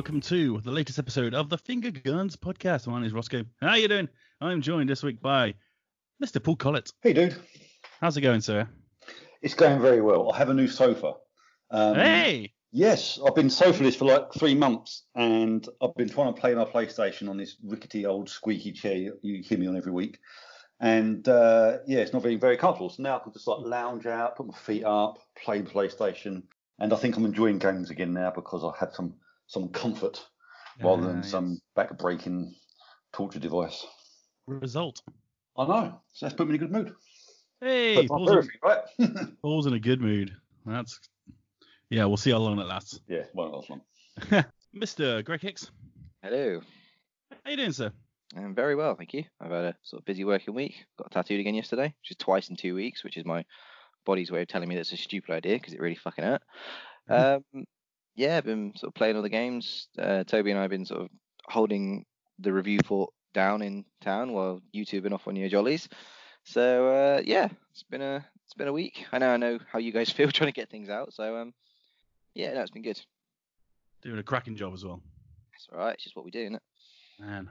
Hello there, everybody. Welcome to the latest episode of the Finger Guns podcast. My name is Rossko. How are you doing? I'm joined this week by Mr. Paul Collett. Hey, dude. How's it going, sir? It's going very well. I have a new sofa. Um, hey! Yes, I've been sofaless for like three months, and I've been trying to play my PlayStation on this rickety old squeaky chair you hear me on every week. And uh, yeah, it's not being very comfortable. So now I can just like lounge out, put my feet up, play the PlayStation, and I think I'm enjoying games again now because I had some some comfort rather than yes. some back-breaking torture device. Result. I know. So that's put me in a good mood. Hey, But my Paul's in, right? Paul's in a good mood. That's yeah. We'll see how long that lasts. yeah, won't last long. Mr. Greg Hicks. Hello. How you doing, sir? I'm very well, thank you. I've had a sort of busy working week. Got tattooed again yesterday, which is twice in two weeks, which is my body's way of telling me that's a stupid idea because it really fucking hurt. Um, yeah, I've been sort of playing all the games. Uh, Toby and I have been sort of holding the review fort down in town while you two have been off on your jollies. So uh, yeah, it's been a it's been a week. I know I know how you guys feel trying to get things out. So um, yeah, no, it's been good. Doing a cracking job as well. That's all right. It's just what we do, isn't it? Man.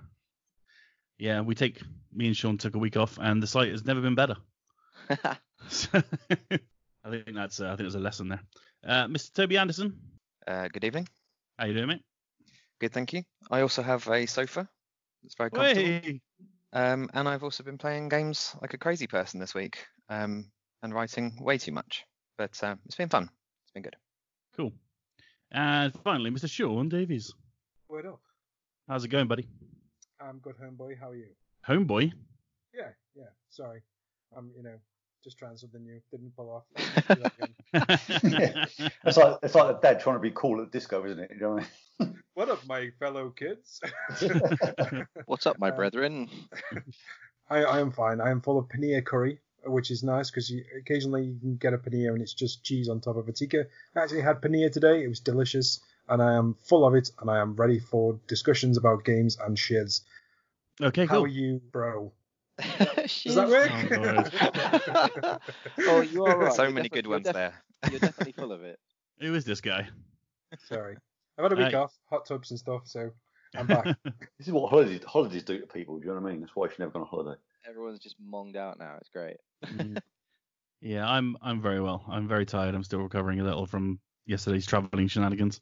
Yeah, we take me and Sean took a week off, and the site has never been better. So, I think that's uh, I think there's a lesson there. Uh, Mr. Toby Anderson, Uh, good evening. how you doing, mate? Good, thank you. I also have a sofa. It's very comfortable. Hey. Um, and I've also been playing games like a crazy person this week. Um, and writing way too much. But uh, it's been fun. It's been good. Cool. And finally, Mr. Sean Davies. Word up. How's it going, buddy? I'm good, homeboy. How are you? Homeboy. Yeah, yeah. Sorry. I'm, you know, just trying something new. Didn't pull off. Do. It's like it's like a dad trying to be cool at disco, isn't it? You know what I mean? what up, my fellow kids? What's up, my Uh, brethren? I, I am fine. I am full of paneer curry, which is nice because you, occasionally you can get a paneer and it's just cheese on top of a tikka. I actually had paneer today. It was delicious, and I am full of it, and I am ready for discussions about games and shiz. okay, How cool. are you, bro? Does Does that work? oh, oh you are right. so You're many good ones def- there. You're definitely full of it. Who is this guy? Sorry. I've had a week off, hot tubs and stuff, so I'm back. This is what holidays holidays do to people. Do you know what I mean? That's why you should never go on holiday. Everyone's just monged out now. It's great. Mm. yeah, I'm I'm very well. I'm very tired. I'm still recovering a little from yesterday's traveling shenanigans.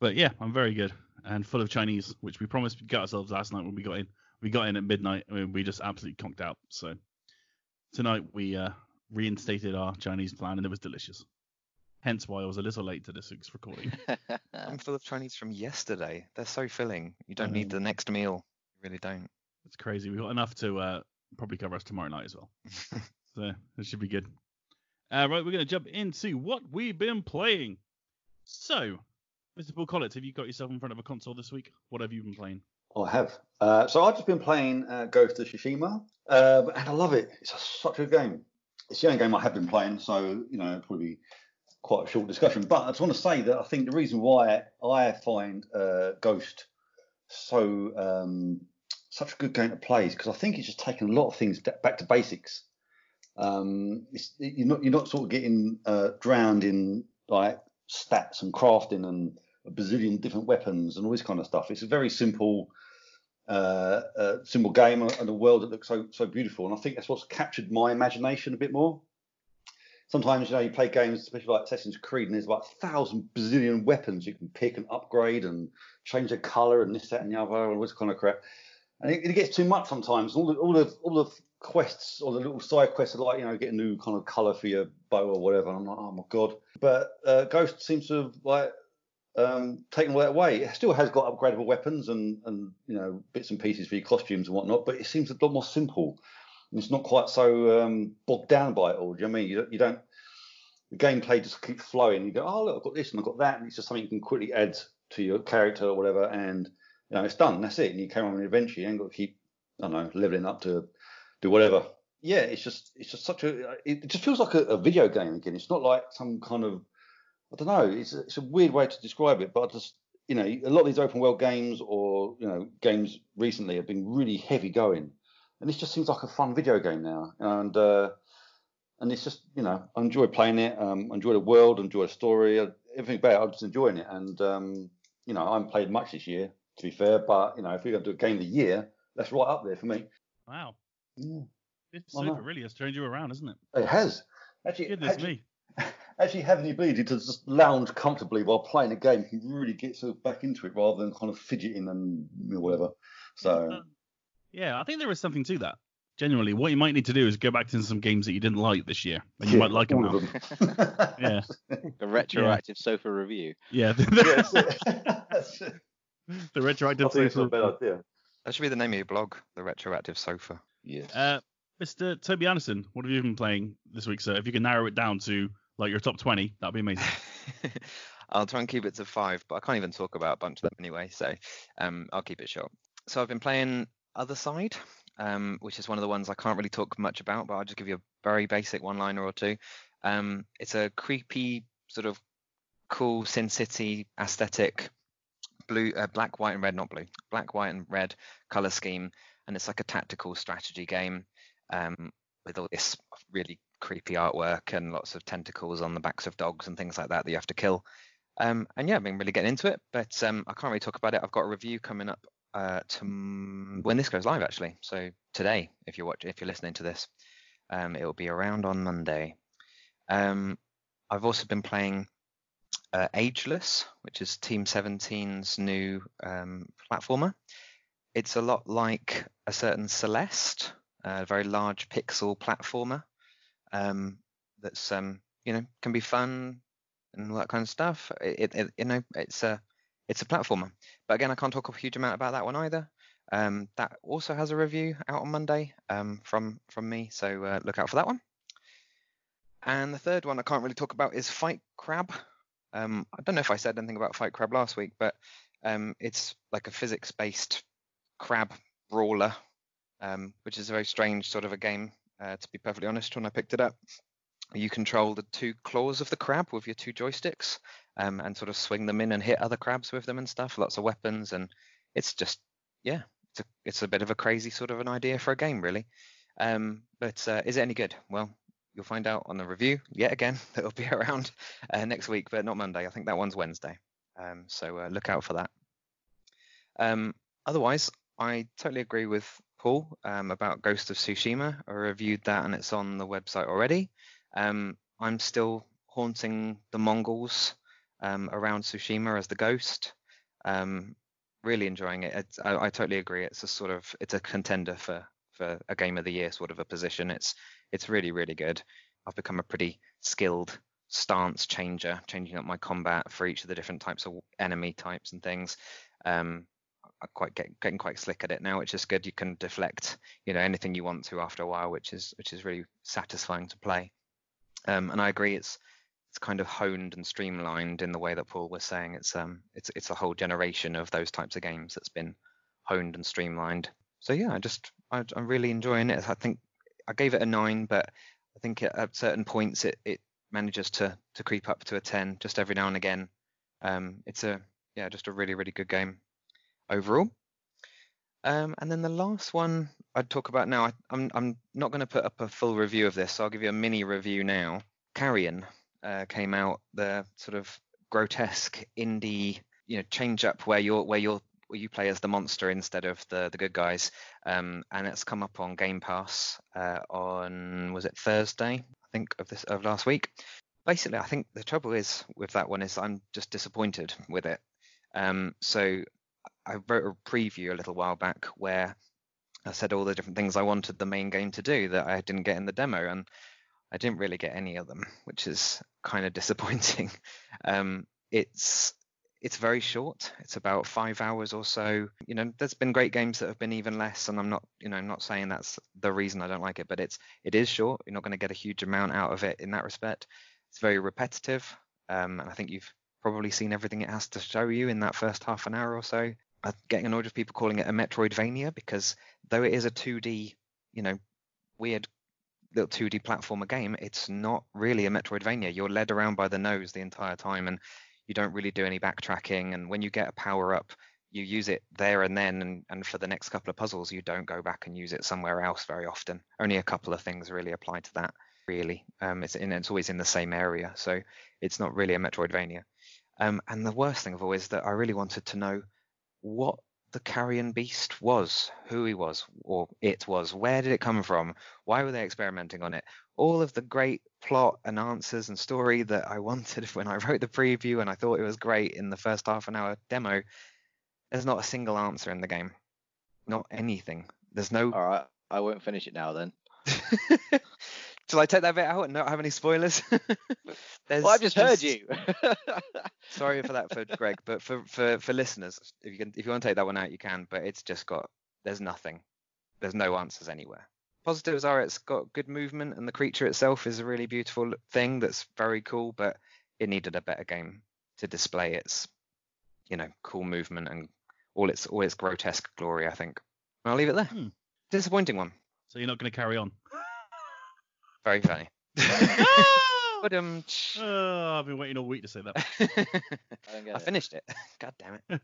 But yeah, I'm very good and full of Chinese, which we promised we got ourselves last night when we got in. We got in at midnight and we just absolutely conked out. So tonight we uh, reinstated our Chinese plan and it was delicious. Hence why I was a little late to this week's recording. I'm full of Chinese from yesterday. They're so filling. You don't need the next meal. You really don't. It's crazy. We got enough to uh, probably cover us tomorrow night as well. so it should be good. Uh, right, we're going to jump into what we've been playing. So, Mr. Paul Collett, have you got yourself in front of a console this week? What have you been playing? I have. Uh, so I've just been playing uh, Ghost of Tsushima, uh, and I love it. It's a, such a good game. It's the only game I have been playing, so you know, probably quite a short discussion. But I just want to say that I think the reason why I find uh, Ghost so um, such a good game to play is because I think it's just taken a lot of things back to basics. Um, you're not you're not sort of getting uh, drowned in like stats and crafting and a bazillion different weapons and all this kind of stuff. It's a very simple, uh, simple game and a world that looks so so beautiful. And I think that's what's captured my imagination a bit more. Sometimes you know you play games, especially like Assassin's Creed, and there's about a thousand bazillion weapons you can pick and upgrade and change the color and this, that, and the other, and all this kind of crap. And it, it gets too much sometimes. All the all the all the quests or the little side quests are like you know get a new kind of color for your bow or whatever. And I'm like, oh my god. But uh, Ghost seems to have like um, taken all that away. It still has got upgradable weapons and and you know bits and pieces for your costumes and whatnot, but it seems a lot more simple. And it's not quite so um, bogged down by it all. Do you know I mean? You don't, you don't the gameplay just keeps flowing. You go, oh look, I've got this and I've got that, and it's just something you can quickly add to your character or whatever, and you know it's done. That's it. And you carry on the adventure. You ain't got to keep, I don't know, leveling up to do whatever. Yeah, it's just it's just such a it just feels like a, a video game again. It's not like some kind of I don't know. It's a, it's a weird way to describe it, but I just you know a lot of these open world games or you know games recently have been really heavy going, and this just seems like a fun video game now. And uh, and it's just you know I enjoy playing it. Um, I enjoy the world, I enjoy the story, uh, everything about it. I'm just enjoying it, and um, you know, I haven't played much this year, to be fair. But you know, if we're going to do a game of the year, that's right up there for me. Wow. Yeah, This not? really has turned you around, isn't it? it has. Actually, Goodness actually, me. Actually having the ability to just lounge comfortably while playing a game, you can really get sort of back into it rather than kind of fidgeting and whatever. So Uh, yeah, I think there is something to that. Generally, what you might need to do is go back to some games that you didn't like this year, and you yeah, might like them now. them. Yeah, the retroactive sofa review. yeah. Yeah, that's it. The retroactive I think it's not a sofa. bad idea. That should be the name of your blog, the retroactive sofa. Yes. Uh, Mr. Toby Anderson, what have you been playing this week, sir? If you can narrow it down to like your top 20, that'd be amazing. I'll try and keep it to five, but I can't even talk about a bunch of them anyway, so um, I'll keep it short. So I've been playing Other Side, um, which is one of the ones I can't really talk much about, but I'll just give you a very basic one-liner or two. Um, it's a creepy sort of cool Sin City aesthetic, blue, uh, black, white, and red, not blue, black, white, and red color scheme, and it's like a tactical strategy game um, with all this really creepy artwork and lots of tentacles on the backs of dogs and things like that that you have to kill. Um, and yeah, I've been really getting into it, but um, I can't really talk about it. I've got a review coming up uh, to when this goes live, actually. So today, if you're watching, if you're listening to this, um, it will be around on Monday. Um, I've also been playing uh, Ageless, which is Team 17's new um, platformer. It's a lot like a certain Celeste, a very large pixel platformer um, that's um, you know can be fun and all that kind of stuff. It, it you know it's a it's a platformer, but again I can't talk a huge amount about that one either. Um, that also has a review out on Monday um, from from me, so uh, look out for that one. And the third one I can't really talk about is Fight Crab. Um, I don't know if I said anything about Fight Crab last week, but um, it's like a physics-based crab brawler, um, which is a very strange sort of a game, uh, to be perfectly honest. When I picked it up, you control the two claws of the crab with your two joysticks, um, and sort of swing them in and hit other crabs with them and stuff. Lots of weapons, and it's just yeah, it's a it's a bit of a crazy sort of an idea for a game, really. Um, but uh, is it any good? Well, you'll find out on the review yet again. That'll be around uh, next week, but not Monday. I think that one's Wednesday. Um, so uh, look out for that. Um, otherwise, I totally agree with Paul um, about Ghost of Tsushima. I reviewed that and it's on the website already. Um, I'm still haunting the Mongols um, around Tsushima as the ghost. Um, really enjoying it. I, I totally agree. It's a sort of it's a contender for for a game of the year sort of a position. It's it's really really good. I've become a pretty skilled stance changer, changing up my combat for each of the different types of enemy types and things. Um, quite get, getting quite slick at it now, which is good. You can deflect, you know, anything you want to after a while, which is which is really satisfying to play. Um, and I agree, it's it's kind of honed and streamlined in the way that Paul was saying. It's um it's it's a whole generation of those types of games that's been honed and streamlined. So yeah, I just I, I'm really enjoying it. I think I gave it a nine, but I think at certain points it it manages to to creep up to a ten just every now and again. Um, it's a yeah, just a really really good game overall. Um, and then the last one I'd talk about now, I, I'm I'm not going to put up a full review of this, so I'll give you a mini review now. Carrion uh, came out, the sort of grotesque indie, you know, change up where you're where you're where you play as the monster instead of the the good guys, um, and it's come up on Game Pass uh, on was it Thursday I think of this of last week. Basically, I think the trouble is with that one is I'm just disappointed with it. Um, so I wrote a preview a little while back where I said all the different things I wanted the main game to do that I didn't get in the demo, and I didn't really get any of them, which is kind of disappointing. Um, it's it's very short. It's about five hours or so. You know, there's been great games that have been even less, and I'm not, you know, I'm not saying that's the reason I don't like it, but it's it is short. You're not going to get a huge amount out of it in that respect. It's very repetitive, um, and I think you've probably seen everything it has to show you in that first half an hour or so. Getting annoyed with people calling it a Metroidvania because though it is a 2D, you know, weird little 2D platformer game, it's not really a Metroidvania. You're led around by the nose the entire time, and you don't really do any backtracking. And when you get a power up, you use it there and then, and, and for the next couple of puzzles, you don't go back and use it somewhere else very often. Only a couple of things really apply to that, really. Um, it's in, it's always in the same area, so it's not really a Metroidvania. Um, and the worst thing of all is that I really wanted to know what the carrion beast was, who he was, or it was, where did it come from, why were they experimenting on it? All of the great plot and answers and story that I wanted when I wrote the preview and I thought it was great in the first half an hour demo, there's not a single answer in the game. Not anything. There's no. All right, I won't finish it now then. Shall I take that bit out and not have any spoilers? Well, I've just heard you. Sorry for that for Greg, but for, for, for listeners, if you can if you want to take that one out, you can. But it's just got there's nothing, there's no answers anywhere. Positives are it's got good movement and the creature itself is a really beautiful thing that's very cool, but it needed a better game to display its you know cool movement and all its all its grotesque glory. I think. And I'll leave it there. Hmm. Disappointing one. So you're not going to carry on. Very funny. but um, oh, I've been waiting all week to say that. I don't get I it. finished it. God damn it.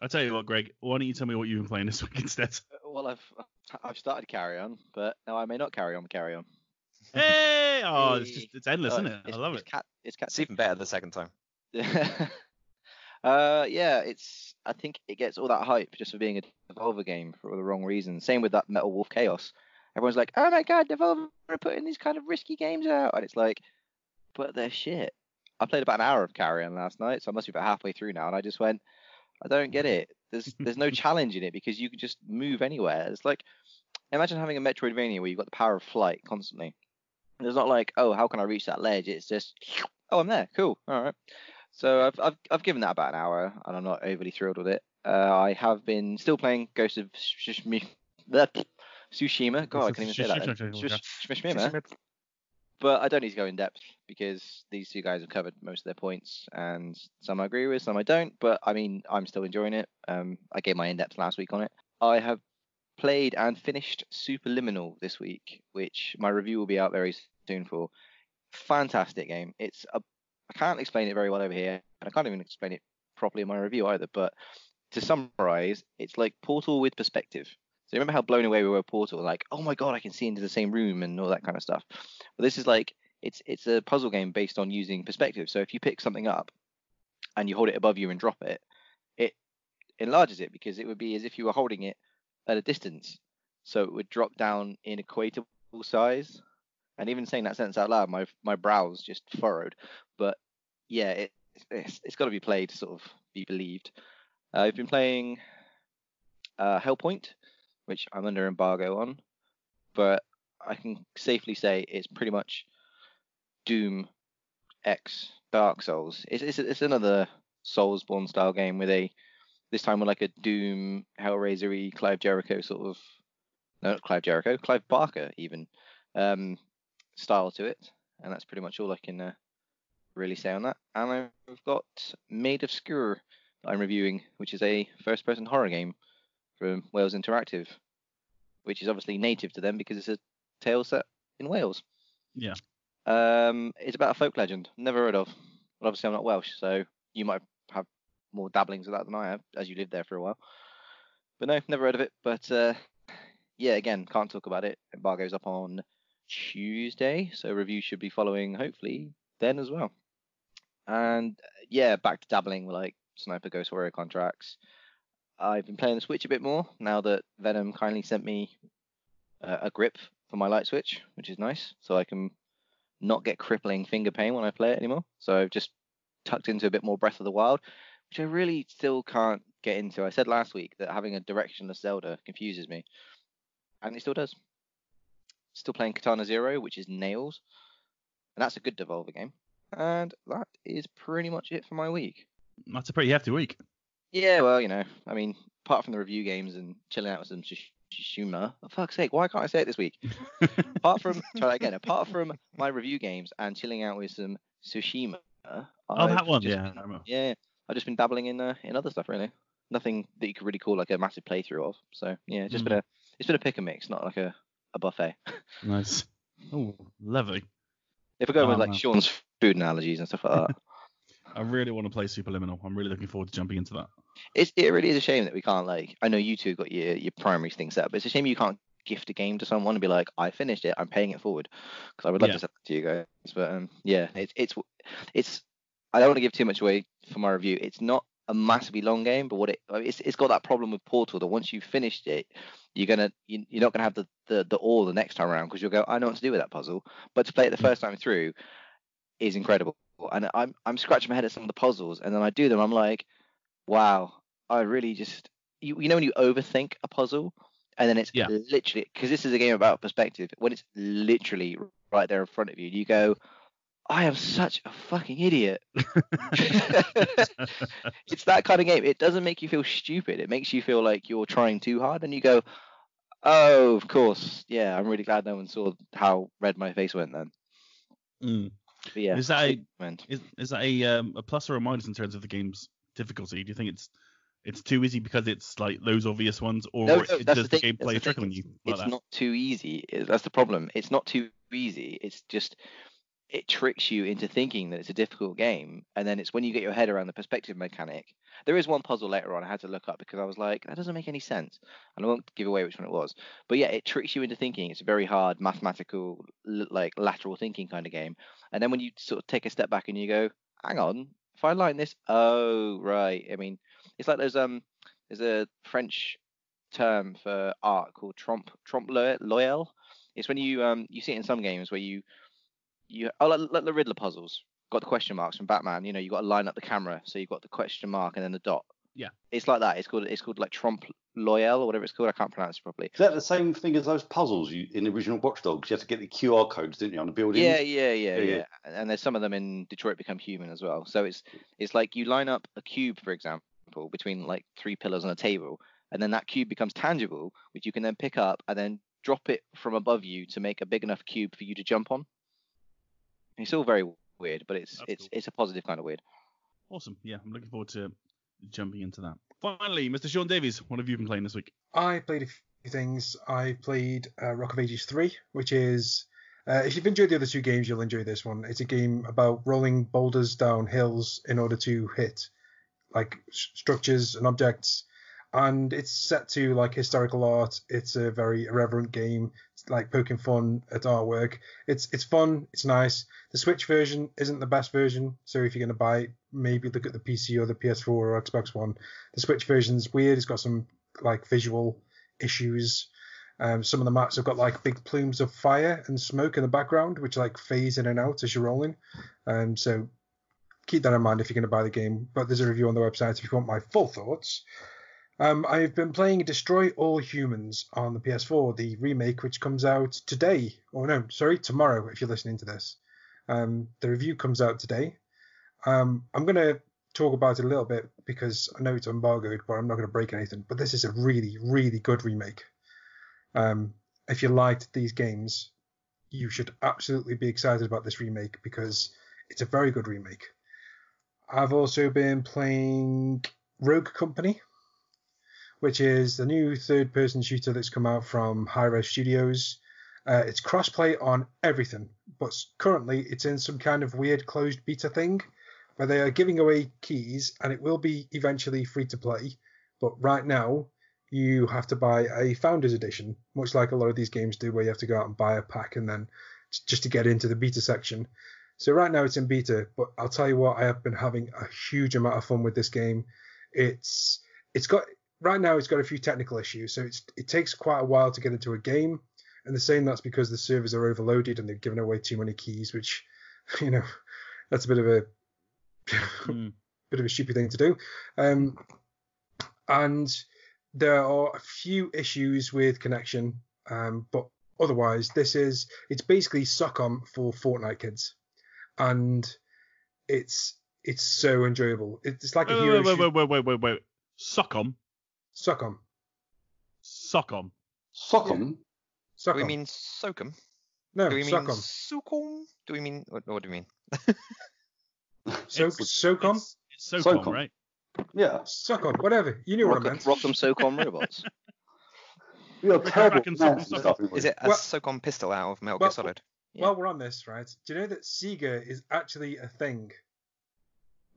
I tell you what, Greg. Why don't you tell me what you've been playing this week instead? Well, I've I've started Carrion, but now I may not carry on. Carry on. Hey! Oh, it's just it's endless, Oh, isn't it? I it's- love it's it. Cat, it's cat. It's even better the second time. uh, yeah, it's. I think it gets all that hype just for being a Devolver game for all the wrong reasons. Same with that Metal Wolf Chaos. Everyone's like, "Oh my god, Devolver are putting these kind of risky games out," and it's like, but they're shit. I played about an hour of Carrion last night, so I must be about halfway through now, and I just went, I don't get it. There's there's no challenge in it because you can just move anywhere. It's like, imagine having a Metroidvania where you've got the power of flight constantly. And it's not like, oh, how can I reach that ledge? It's just, oh, I'm there. Cool. All right. So I've I've I've given that about an hour, and I'm not overly thrilled with it. Uh, I have been still playing Ghost of Tsushima. Tsushima. God, I can't even say that. Tsushima. But I don't need to go in depth because these two guys have covered most of their points, and some I agree with, some I don't. But I mean, I'm still enjoying it. Um, I gave my in depth last week on it. I have played and finished Superliminal this week, which my review will be out very soon for. Fantastic game. It's a I can't explain it very well over here, and I can't even explain it properly in my review either. But to summarize, it's like Portal with perspective. So remember how blown away we were Portal, like, oh my god, I can see into the same room and all that kind of stuff. But this is like it's it's a puzzle game based on using perspective. So if you pick something up and you hold it above you and drop it, it enlarges it because it would be as if you were holding it at a distance. So it would drop down in equatable size. And even saying that sentence out loud, my my brows just furrowed. But yeah, it it's, it's got to be played to sort of be believed. Uh, I've been playing uh, Hellpoint, which I'm under embargo on, but I can safely say it's pretty much Doom X Dark Souls. It's it's, it's another Soulsborne style game with a this time with like a Doom Hellraiser-y Clive Jericho sort of no not Clive Jericho Clive Barker even um, style to it, and that's pretty much all I can uh, really say on that. And I've got Maid of Sker that I'm reviewing, which is a first-person horror game from Wales Interactive, which is obviously native to them because it's a tale set in Wales. Yeah. Um, it's about a folk legend. Never heard of. But obviously, I'm not Welsh, so you might have more dabblings of that than I have, as you lived there for a while. But no, never heard of it. But uh, yeah, again, can't talk about it. Embargo's up on Tuesday, so review should be following hopefully then as well. And yeah, back to dabbling with like Sniper Ghost Warrior contracts. I've been playing the Switch a bit more now that Venom kindly sent me uh, a grip for my light switch, which is nice, so I can not get crippling finger pain when I play it anymore. So I've just tucked into a bit more Breath of the Wild, which I really still can't get into. I said last week that having a directionless Zelda confuses me, and it still does. Still playing Katana Zero, which is nails, and that's a good Devolver game. And that is pretty much it for my week. That's a pretty hefty week. Yeah, well, you know, I mean, apart from the review games and chilling out with some Shish- Shishuma, for fuck's sake, why can't I say it this week? apart from, try that again, apart from my review games and chilling out with some Tsushima. oh, I've that one, yeah. been- I remember. yeah, I've just been dabbling in uh, in other stuff really. Nothing that you could really call like a massive playthrough of. So yeah, it's just Mm. been a it's been a pick and mix, not like a, a buffet. Nice. Oh, lovely. if we're going with Oh, like no. Sean's food analogies and stuff like that, I really want to play Superliminal. I'm really looking forward to jumping into that. it's it really is a shame that we can't like. I know you two got your your primary things set, but it's a shame you can't gift a game to someone and be like, I finished it, I'm paying it forward, because I would love Yeah. to send that to you guys. But um, yeah, it's it's it's I don't want to give too much away for my review. It's not a massively long game, but what it it's it's got that problem with Portal that once you've finished it, you're gonna you, you're not gonna have the the, the all the next time around because you'll go I know what to do with that puzzle. But to play it the first time through is incredible, and I'm I'm scratching my head at some of the puzzles, and then I do them. I'm like, wow, I really just you you know when you overthink a puzzle. And then it's Yeah. literally because this is a game about perspective. When it's literally right there in front of you, you go, I am such a fucking idiot. it's that kind of game. It doesn't make you feel stupid. It makes you feel like you're trying too hard, and you go, "Oh, of course, yeah." I'm really glad no one saw how red my face went then. Mm. But yeah, Is that a-. Is is that a um, a plus or a minus in terms of the game's difficulty? Do you think it's it's too easy because it's like those obvious ones, or No, no, it does the the, gameplay trickle on you like it's that? not too easy. That's the problem. It's not too easy. It's just it tricks you into thinking that it's a difficult game, and then it's when you get your head around the perspective mechanic. There is one puzzle later on I had to look up because I was like, that doesn't make any sense, and I won't give away which one it was. But yeah, it tricks you into thinking. It's a very hard mathematical, like lateral thinking kind of game. And then when you sort of take a step back and you go, hang on, if I line this, oh right. I mean, it's like there's um there's a French term for art called trompe trompe l'oeil-. It's when you um you see it in some games where you you oh like, like the Riddler puzzles. Got the question marks from Batman. You know, you got to line up the camera, so you've got the question mark and then the dot. Yeah. It's like that. It's called it's called like trompe Loyal or whatever it's called. I can't pronounce it properly. Is that the same thing as those puzzles you in the original Watch Dogs? You had to get the QR codes, didn't you, on the buildings? Yeah, yeah, yeah, Yeah, yeah, yeah. And there's some of them in Detroit Become Human as well. So it's it's like you line up a cube, for example, between like three pillars on a table, and then that cube becomes tangible, which you can then pick up and then drop it from above you to make a big enough cube for you to jump on. It's all very weird, but it's That's it's cool. it's a positive kind of weird. Awesome. Yeah, I'm looking forward to jumping into that. Finally, Mr. Sean Davies, what have you been playing this week? I played a few things. I played uh, Rock of Ages 3, which is, uh, if you've enjoyed the other two games, you'll enjoy this one. It's a game about rolling boulders down hills in order to hit like s- structures and objects. And it's set to like historical art. It's a very irreverent game. It's like poking fun at artwork. It's it's fun. It's nice. The Switch version isn't the best version, so if you're going to buy it, maybe look at the PC or the PS4 or Xbox One. The Switch version's weird. It's got some like visual issues. Um, some of the maps have got like big plumes of fire and smoke in the background, which like phase in and out as you're rolling. Um, so keep that in mind if you're going to buy the game. But there's a review on the website if you want my full thoughts. Um, I've been playing Destroy All Humans on the PS4, the remake, which comes out today. Or no, sorry, tomorrow if you're listening to this. Um, the review comes out today. Um, I'm going to talk about it a little bit because I know it's embargoed, but I'm not going to break anything. But this is a really, really good remake. Um, if you liked these games, you should absolutely be excited about this remake because it's a very good remake. I've also been playing Rogue Company, which is the new third-person shooter that's come out from Hi-Rez Studios. Uh, it's crossplay on everything, but currently it's in some kind of weird closed beta thing where they are giving away keys, and it will be eventually free to play. But right now, you have to buy a Founders Edition, much like a lot of these games do, where you have to go out and buy a pack and then just to get into the beta section. So right now it's in beta, but I'll tell you what, I have been having a huge amount of fun with this game. It's it's got right now it's got a few technical issues, so it's it takes quite a while to get into a game, and the same that's because the servers are overloaded and they've given away too many keys, which you know that's a bit of a Hmm. bit of a stupid thing to do. Um, and there are a few issues with connection, um, but otherwise, this is it's basically SOCOM for Fortnite kids, and it's it's so enjoyable. It's like a Wait, hero wait, wait, shoot- wait, wait, wait, wait, wait. Sock'em, SOCOM. Sock'em. Sock'em? Do SOCOM. we mean Sokum? no Do we mean SOCOM? Sukum? Do we mean what, what do we mean? So, It's- SOCOM. It's, it's SOCOM, SOCOM. right? Yeah. SOCOM. Whatever. You knew what I Rock, meant. Rock'em Sock'em robots. We are terrible Rack and at Sock- pronouncing stuff, aren't we? Is it a Well- Socom pistol out of Metal well, Solid? Yeah. While we're on this, right? Do you know that Sega is actually a thing?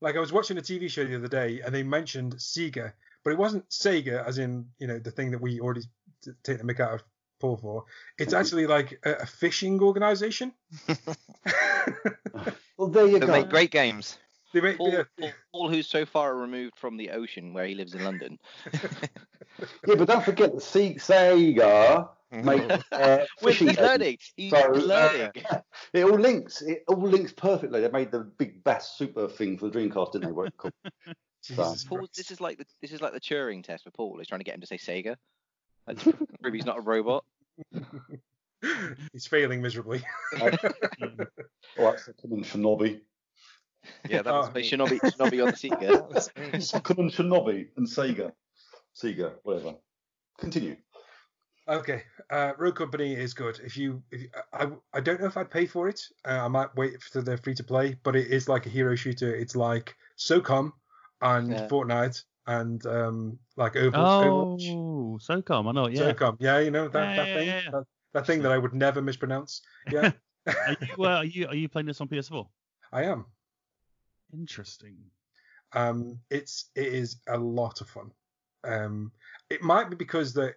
Like I was watching a TV show the other day, and they mentioned Sega, but it wasn't Sega, as in you know the thing that we already t- take the mick out of Paul for. It's actually like a, a fishing organization. Well, there you They go. make great games. They make, Paul, yeah, Paul, Paul, who's so far removed from the ocean where he lives in London. Yeah, but don't forget that Se- Sega make uh, fishing he's games. learning. He's So, uh, learning. It all links. It all links perfectly. They made the big Bass Super thing for the Dreamcast, didn't they? What it called? Jesus Paul, Christ. this is like the this is like the Turing test for Paul. He's trying to get him to say Sega. Like, prove he's not a robot. He's failing miserably. All right, Second and Shinobi. Yeah, that was Oh. Me. Shinobi, Shinobi on the Sega. That was me. Second and Shinobi and Sega. Sega, whatever. Continue. Okay, uh, Rogue Company is good. If you, if you I, I don't know if I'd pay for it. Uh, I might wait for the free to play, but it is like a hero shooter. It's like SOCOM and Yeah. Fortnite and um like Over, Overwatch. Oh, SOCOM. I know. Yeah. SOCOM, yeah, you know that, Yeah, that yeah, thing, yeah, yeah. That, that thing that I would never mispronounce. Yeah, Are you, uh, are you are you playing this on PS4? I am. Interesting. Um, it's it is a lot of fun. Um, it might be because that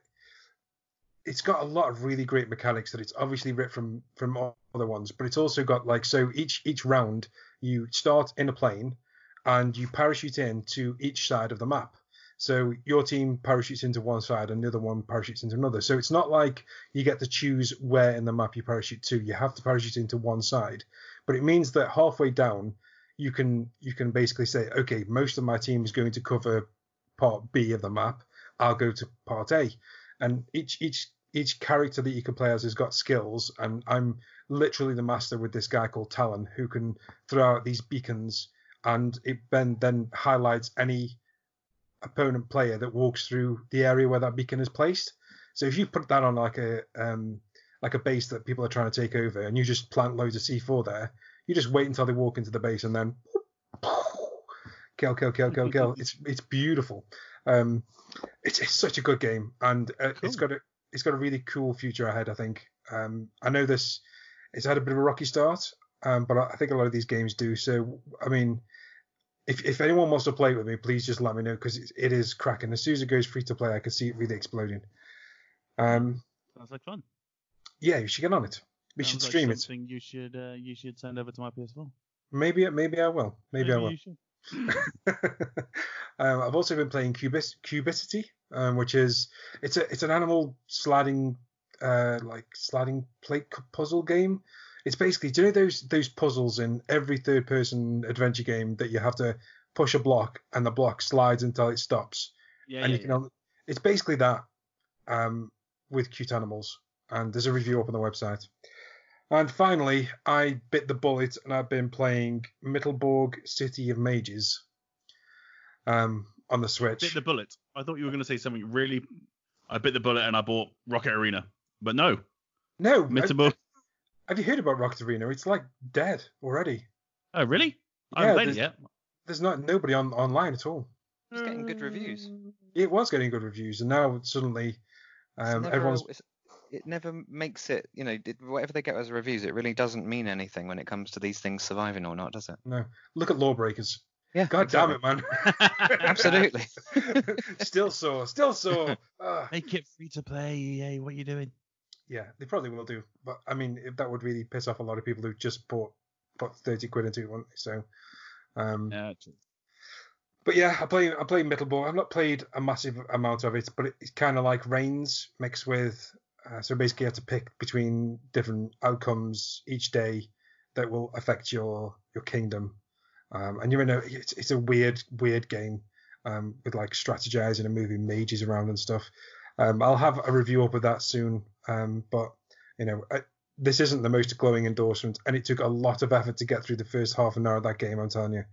it's got a lot of really great mechanics that it's obviously ripped from from other ones, but it's also got like so each each round you start in a plane and you parachute in to each side of the map. So your team parachutes into one side and the other one parachutes into another. So it's not like you get to choose where in the map you parachute to. You have to parachute into one side. But it means that halfway down you can you can basically say, okay, most of my team is going to cover part B of the map. I'll go to part A, and each each each character that you can play as has got skills, and I'm literally the master with this guy called Talon who can throw out these beacons, and it then then highlights any opponent player that walks through the area where that beacon is placed. So if you put that on like a um like a base that people are trying to take over, and you just plant loads of C4 there, you just wait until they walk into the base and then kill, kill, kill, kill, kill. It's it's beautiful. Um, it's it's such a good game, and uh, it's Cool. got a it's got a really cool future ahead. I think. Um, I know this. It's had a bit of a rocky start, um, but I think a lot of these games do. So I mean, if if anyone wants to play it with me, please just let me know because it, it is cracking. As soon as it goes free to play, I can see it really exploding. Um, Sounds like fun. yeah, you should get on it. We Sounds should like stream it. something You should uh, you should send over to my PS4. Maybe maybe I will. Maybe, I will. um, I've also been playing Cubis- Cubicity, um, which is it's a it's an animal sliding uh, like sliding plate puzzle game. It's basically do you know those those puzzles in every third person adventure game that you have to push a block and the block slides until it stops Yeah, and yeah, you can only, it's basically that um, with cute animals and there's a review up on the website and finally i bit the bullet and i've been playing Mittelborg city of mages um, on the switch Bit the bullet. I thought you were going to say something really. I bit the bullet and I bought Rocket Arena, but no. no Mittelborg. Have you heard about rocket arena it's like dead already Oh, really? I Yeah, haven't played it there's- yet. there's not nobody on online at all It's getting good reviews. it was getting good reviews and now suddenly It's um, never- everyone's it never makes it, you know, it, whatever they get as reviews, it really doesn't mean anything when it comes to these things surviving or not, does it? no look at lawbreakers Yeah. god damn it man Absolutely. still sore, still sore. Make it free to play. EA, what are you doing? Yeah, they probably will do. But I mean, that would really piss off a lot of people who just bought put thirty quid into it, wouldn't they? So, um, Yeah, but yeah, I play I play Mittelborg. I've not played a massive amount of it, but it's kind of like Reigns mixed with. Uh, so basically, you have to pick between different outcomes each day that will affect your your kingdom. Um, and you know, it's it's a weird weird game um, with like strategizing and moving mages around and stuff. Um, I'll have a review up of that soon. Um, but you know, I, this isn't the most glowing endorsement, and it took a lot of effort to get through the first half an hour of that game. I'm telling you,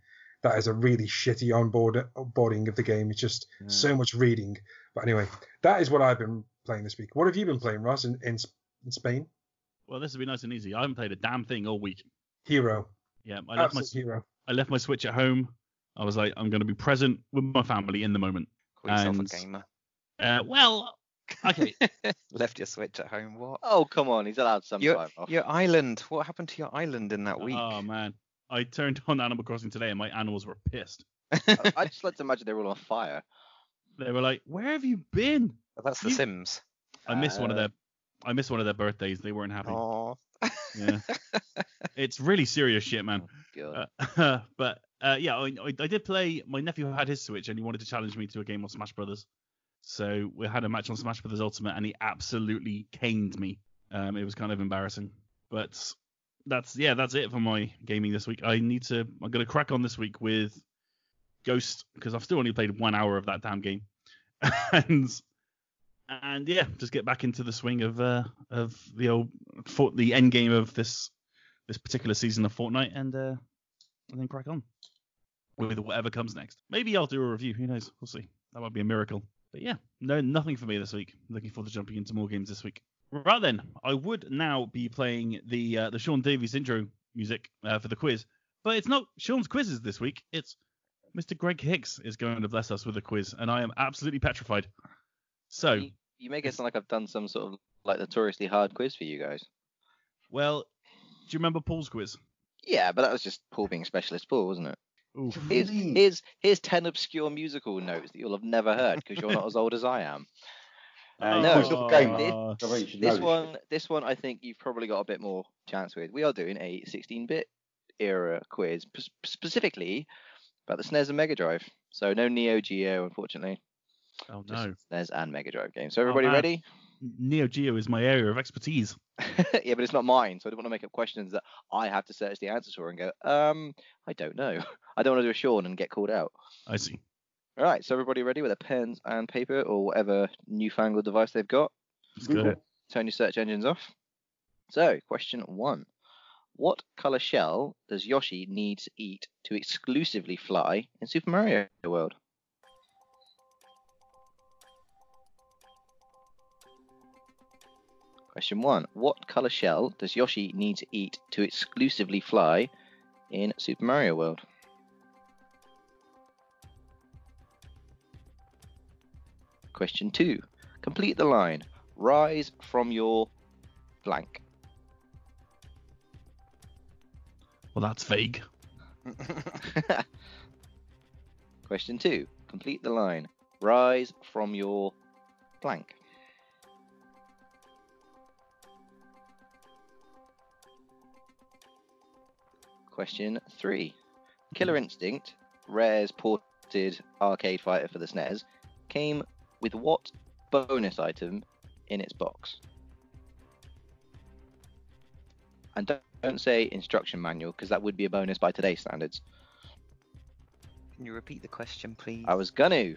that is a really shitty onboard onboarding of the game. It's just Yeah. so much reading. But anyway, that is what I've been playing this week. What have you been playing, Ross, in, in, in Spain? Well, this will be nice and easy. I haven't played a damn thing all week. Hero, Yeah, I left my hero. I left my Switch at home. I was like, I'm going to be present with my family in the moment. Call yourself And- a gamer. Uh, well, okay. Left your Switch at home. What? Oh come on, he's allowed some Your, time off. your island. What happened to your island in that week? oh man, I turned on Animal Crossing today, and my animals were pissed. I, I just like to imagine they were all on fire. They were like, "Where have you been?" Well, that's The you- Sims. I missed one of Uh, their, I missed one of their birthdays. They weren't happy. Oh. Yeah, it's really serious shit, man. God. Uh, but Uh, yeah, I, I, I did play. My nephew had his Switch and he wanted to challenge me to a game of Smash Brothers. So we had a match on Smash Brothers Ultimate and he absolutely caned me. Um, it was kind of embarrassing. But that's yeah, that's it for my gaming this week. I need to. I'm gonna crack on this week with Ghost because I've still only played one hour of that damn game, and and yeah, just get back into the swing of uh of the old for, the end game of this this particular season of Fortnite and uh and then crack on with whatever comes next. Maybe I'll do a review. Who knows? We'll see. That might be a miracle. But yeah, no, nothing for me this week. Looking forward to jumping into more games this week. Right then, I would now be playing the uh, the Sean Davies intro music uh, for the quiz, but it's not Sean's quizzes this week. It's Mr. Greg Hicks is going to bless us with a quiz, and I am absolutely petrified. So, You, you make it sound like I've done some sort of like notoriously hard quiz for you guys. well, do you remember Paul's quiz? Yeah, but that was just Paul being specialist Paul, wasn't it? Oof. Here's, here's, here's 10 obscure musical notes that you'll have never heard because you're not as old as I am. Uh, No. quiz game. I mean, you should know This one, this one, I think you've probably got a bit more chance with. We are doing a 16-bit era quiz, p- specifically about the SNES and Mega Drive. So no Neo Geo, unfortunately. Oh Just no, SNES and Mega Drive games. So everybody man. ready? Neo Geo is my area of expertise. yeah, but it's not mine, so I don't want to make up questions that I have to search the answers for and go, um, I don't know. I don't want to do a Sean and get called out. I see. All right, so everybody ready with their pens and paper or whatever newfangled device they've got? Let's go. Turn your search engines off. So, question one. What color shell does Yoshi need to eat to exclusively fly in Super Mario World? Question one. What color shell does Yoshi need to eat to exclusively fly in Super Mario World? Question two. Complete the line. Rise from your blank. Well, that's vague. Question two. Complete the line. Rise from your blank. Question three. Killer hmm. Instinct, Rare's ported arcade fighter for the SNES, came with what bonus item in its box? And don't, don't say instruction manual because that would be a bonus by today's standards. Can you repeat the question, please? I was gonna,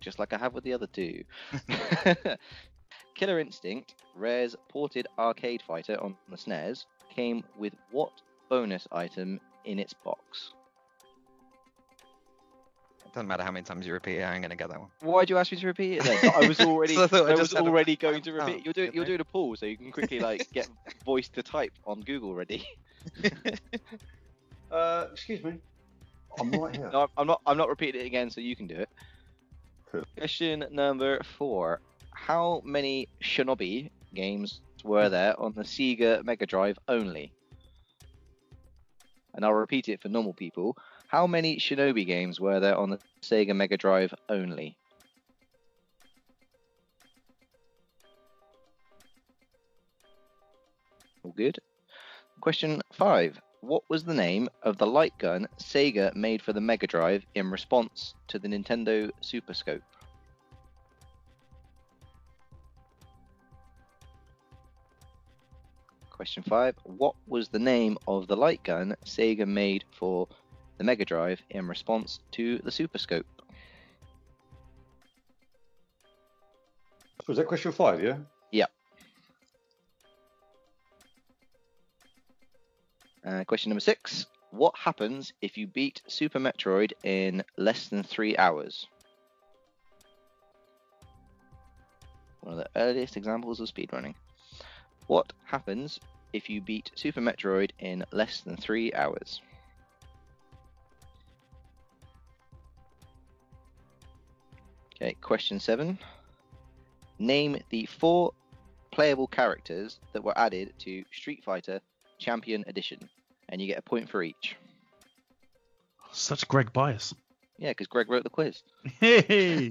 just like I have with the other two. Killer Instinct, Rare's ported arcade fighter on the SNES, came with what bonus item in its box? It doesn't matter how many times you repeat it, I ain't gonna get that one. Why'd you ask me to repeat it then? I was already, So I I was had a- already going to Oh, repeat. You're doing, you're doing a poll, so you can quickly like get voice to type on Google ready. Uh, excuse me. I'm right here. No, I'm- I'm not. I'm not repeating it again, so you can do it. Cool. Question number four: How many Shinobi games were there on the Sega Mega Drive only? And I'll repeat it for normal people. How many Shinobi games were there on the Sega Mega Drive only? All good. Question five. What was the name of the light gun Sega made for the Mega Drive in response to the Nintendo Super Scope? Question five. What was the name of the light gun Sega made for the Mega Drive in response to the Super Scope? Was that question five? Yeah. Uh, question number six. What happens if you beat Super Metroid in less than three hours? One of the earliest examples of speedrunning. What happens if you beat Super Metroid in less than three hours? Okay, question seven. Name the four playable characters that were added to Street Fighter Champion Edition, and you get a point for each. Such Greg bias. Yeah, because Greg wrote the quiz. Hey.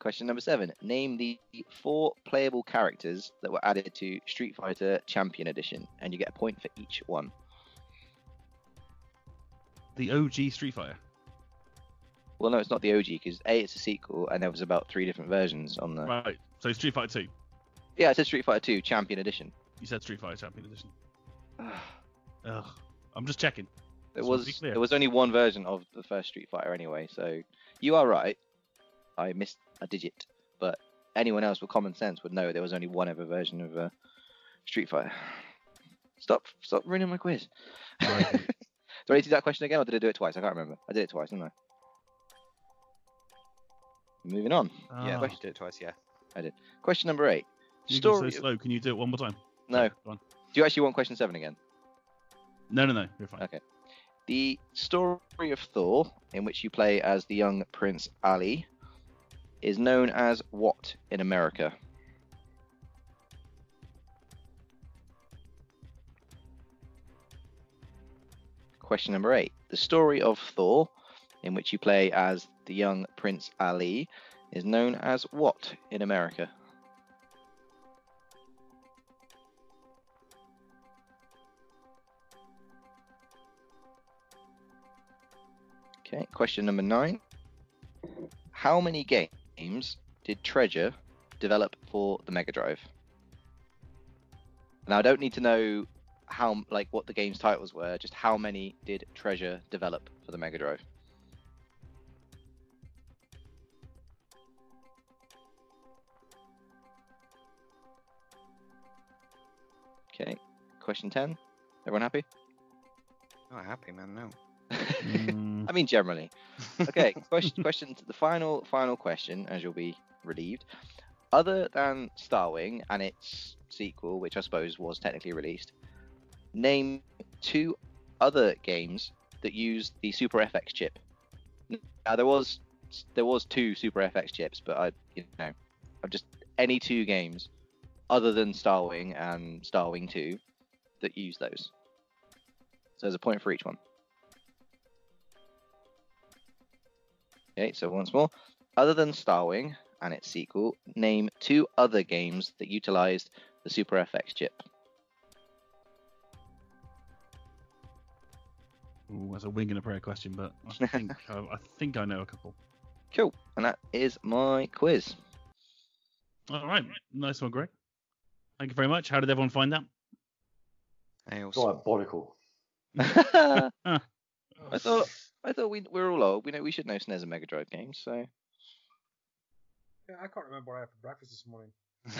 Question number seven. Name the four playable characters that were added to Street Fighter Champion Edition, and you get a point for each one. The OG Street Fighter. Well, no, it's not the OG because A, it's a sequel, and there was about three different versions on the. Right. So Street Fighter 2. Yeah, it said Street Fighter 2 Champion Edition. You said Street Fighter Champion Edition. Ugh. I'm just checking. There was there was only one version of the first Street Fighter anyway, so you are right. I missed a digit, but anyone else with common sense would know there was only one ever version of uh, Street Fighter. Stop stop ruining my quiz. Right. do I need to do that question again, or did I do it twice? I can't remember. I did it twice, didn't I? Moving on. Yeah, Ah, you did it twice. Yeah. I did. Question number eight. you Story. so slow. Can you do it one more time? No. Go on. Do you actually want question seven again? No, no, no. You're fine. Okay. The story of Thor, in which you play as the young Prince Ali, is known as what in America? Question number eight. The story of Thor, in which you play as the young Prince Ali, is known as what in America? Okay, question number nine. How many games did Treasure develop for the Mega Drive? Now I don't need to know how like what the game's titles were, just how many did Treasure develop for the Mega Drive? Okay, question 10. Everyone happy? Not happy, man. No. Mm, I mean, generally. Okay, question, question, the final, final question, as you'll be relieved. Other than Starwing and its sequel, which I suppose was technically released, name two other games that use the Super FX chip. Now there was there was two Super FX chips, but I you know I'm just any two games other than Starwing and Starwing 2 that use those. So there's a point for each one. Okay, so once more. Other than Starwing and its sequel, name two other games that utilized the Super FX chip. ooh, that's a wing and a prayer question, but I think I, I think I know a couple. Cool. And that is my quiz. All right, nice one, Greg. Thank you very much. How did everyone find that? I also. Diabolical. I thought I thought we we're all old. We know we should know SNES and Mega Drive games, so Yeah, I can't remember what I had for breakfast this morning.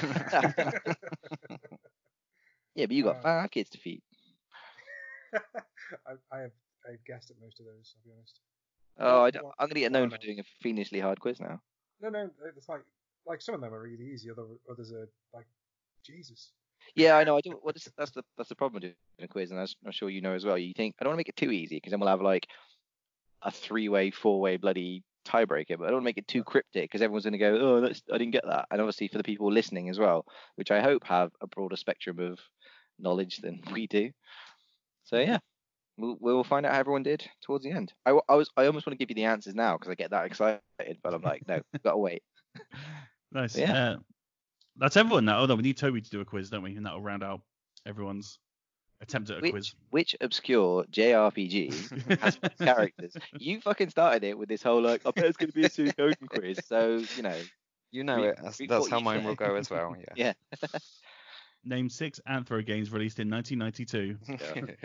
yeah, but you got Uh, five kids to feed. I, I have I've guessed at most of those. I'll be honest. Oh, I I'm gonna get known for doing a fiendishly hard quiz now. No, no, it's like like some of them are really easy. Other others are like Jesus. Yeah, I know. I do. Well, that's the that's the problem with doing a quiz, and I'm sure you know as well. You think I don't want to make it too easy because then we'll have like a three-way, four-way bloody tiebreaker. But I don't want to make it too cryptic because everyone's going to go, "Oh, that's, I didn't get that." And obviously for the people listening as well, which I hope have a broader spectrum of knowledge than we do. So yeah, we'll we'll find out how everyone did towards the end. I, I was I almost want to give you the answers now because I get that excited, but I'm like, no, gotta wait. Nice. Yeah. Uh, that's everyone now. Oh no, we need Toby to do a quiz, don't we? And that'll round out everyone's attempt at a Which quiz. which obscure JRPG has characters. You fucking started it with this whole like, I bet it's gonna be a Suikoden quiz. So you know, You know Re- it. That's, that's how mine say. will go as well. Yeah. yeah. Name six Anthro games released in 1992.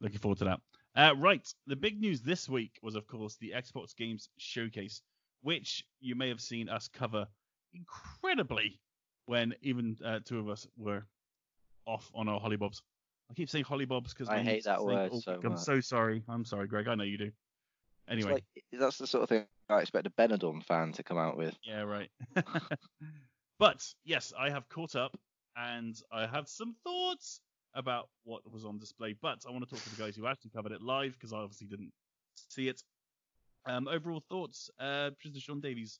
Looking forward to that. Uh, right, the big news this week was, of course, the Xbox Games Showcase, which you may have seen us cover incredibly when even uh, two of us were off on our hollybobs. I keep saying hollybobs because I hate that word so I'm much. so sorry. I'm sorry, Greg. I know you do. Anyway, like, that's the sort of thing I expect a Benidorm fan to come out with. yeah, right. but yes, I have caught up and I have some thoughts about what was on display. But I want to talk to the guys who actually covered it live because I obviously didn't see it. Um, overall thoughts, uh, Prisoner Sean Davies.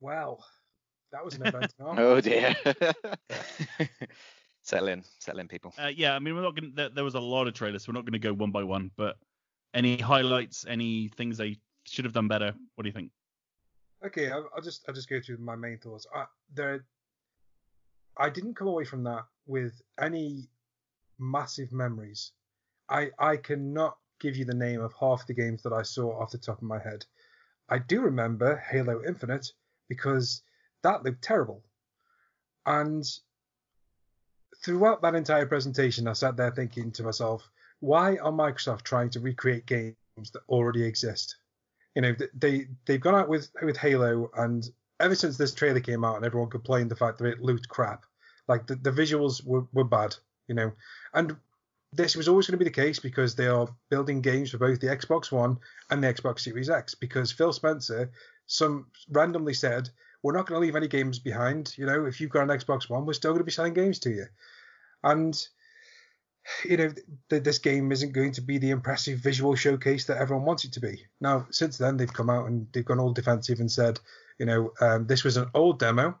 Wow, that was an event. huh? Oh dear. settle in, settle in, people. Uh, yeah, I mean, we're not going. There, there was a lot of trailers, so we're not going to go one by one. But any highlights, any things they should have done better? What do you think? Okay, I'll, I'll just I'll just go through my main thoughts. I, there, I didn't come away from that with any massive memories. I I cannot give you the name of half the games that I saw off the top of my head. I do remember Halo Infinite because that looked terrible. And throughout that entire presentation, I sat there thinking to myself, why are Microsoft trying to recreate games that already exist? You know, they they've gone out with with Halo, and ever since this trailer came out, and everyone complained the fact that it looked crap, like the, the visuals were, were bad, you know, and this was always going to be the case because they are building games for both the Xbox One and the Xbox Series X. Because Phil Spencer some randomly said, "We're not going to leave any games behind. You know, if you've got an Xbox One, we're still going to be selling games to you." And you know, th- this game isn't going to be the impressive visual showcase that everyone wants it to be. Now, since then, they've come out and they've gone all defensive and said, you know, um, this was an old demo,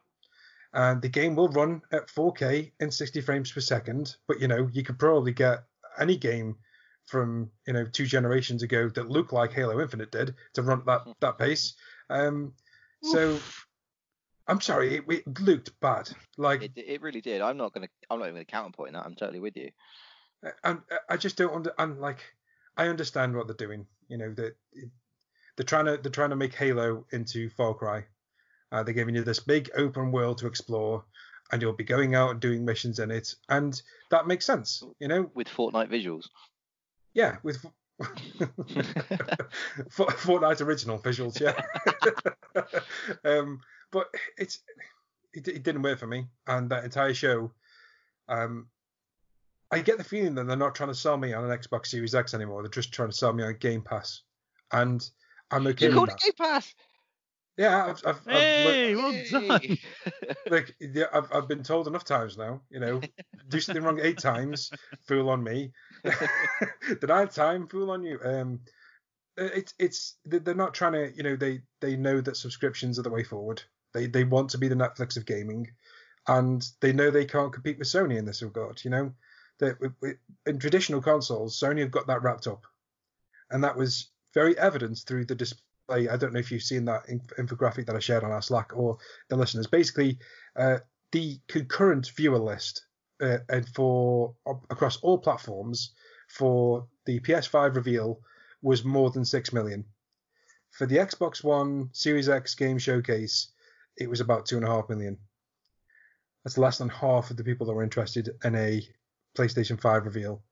and the game will run at 4K in 60 frames per second. But you know, you could probably get any game from you know two generations ago that looked like Halo Infinite did to run at that that pace. Um, so. I'm sorry, it, it looked bad. Like It, it really did. I'm not gonna. I'm not even gonna counterpoint that. I'm totally with you. and I just don't under. I'm like, I understand what they're doing. You know that they're trying to they're trying to make Halo into Far Cry. Uh, they're giving you this big open world to explore, and you'll be going out and doing missions in it, and that makes sense. You know, With Fortnite visuals. yeah, with Fortnite original visuals, yeah. um, but it's it, it didn't work for me, and that entire show. Um, I get the feeling that they're not trying to sell me on an Xbox Series X anymore. They're just trying to sell me on Game Pass, and I'm okay You with called that. it Game Pass. Yeah, I've, I've, I've, Hey, well done. Like, yeah, I've, I've been told enough times now. You know, do something wrong eight times, fool on me. the ninth time, fool on you. Um, it's it's they're not trying to. You know, they they know that subscriptions are the way forward. They they want to be the Netflix of gaming, and they know they can't compete with Sony in this regard. You know, that in traditional consoles, Sony have got that wrapped up, and that was very evident through the display. I don't know if you've seen that infographic that I shared on our Slack or the listeners. Basically, uh, the concurrent viewer list uh, and for across all platforms for the PS5 reveal was more than six million. For the Xbox One Series X game showcase, it was about two and a half million. That's less than half of the people that were interested in a PlayStation 5 reveal.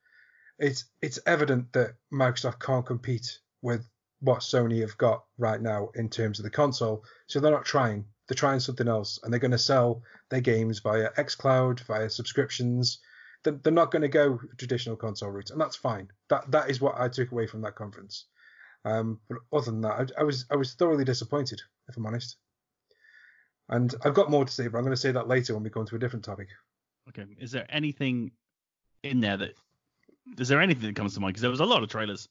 It's it's evident that Microsoft can't compete with what Sony have got right now in terms of the console, so they're not trying. They're trying something else, and they're going to sell their games via xCloud, via subscriptions. They're, not going to go traditional console route, and that's fine. That that is what I took away from that conference. Um, but other than that, I, I was I was thoroughly disappointed, if I'm honest. And I've got more to say, but I'm going to say that later when we go into a different topic. Okay. Is there anything in there that is there anything that comes to mind? Because there was a lot of trailers.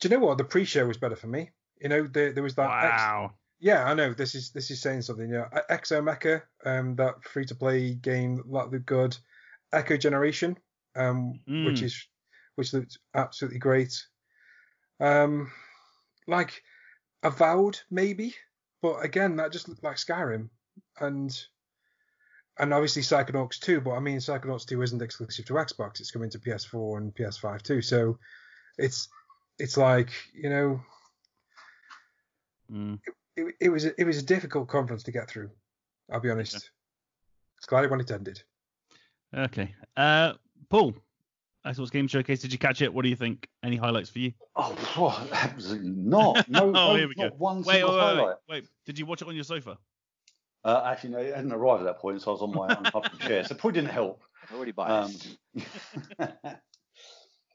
Do you know what? The pre-show was better for me. You know, there, there was that. Wow. yeah, I know. This is this is saying something. Yeah, Exo Mecha, um, that free-to-play game that looked good. Echo Generation, um, which Mm. is which looked absolutely great. Um, like Avowed maybe, but again that just looked like Skyrim, and and obviously Psychonauts 2. But I mean, Psychonauts 2 isn't exclusive to Xbox; it's coming to PS4 and PS5 too. So it's it's like you know Mm. it, it was a, it was a difficult conference to get through. I'll be honest. It's glad it when it ended. Okay. Uh, Paul, Xbox Game Showcase. Did you catch it? What do you think? Any highlights for you? Oh, phew, absolutely not. No, Oh, no here we not go. one Wait, wait, single wait, highlight. wait, wait. Did you watch it on your sofa? Uh, actually, no, it hadn't arrived at that point, so I was on my uncomfortable chair, so it probably didn't help. Already Um, biased.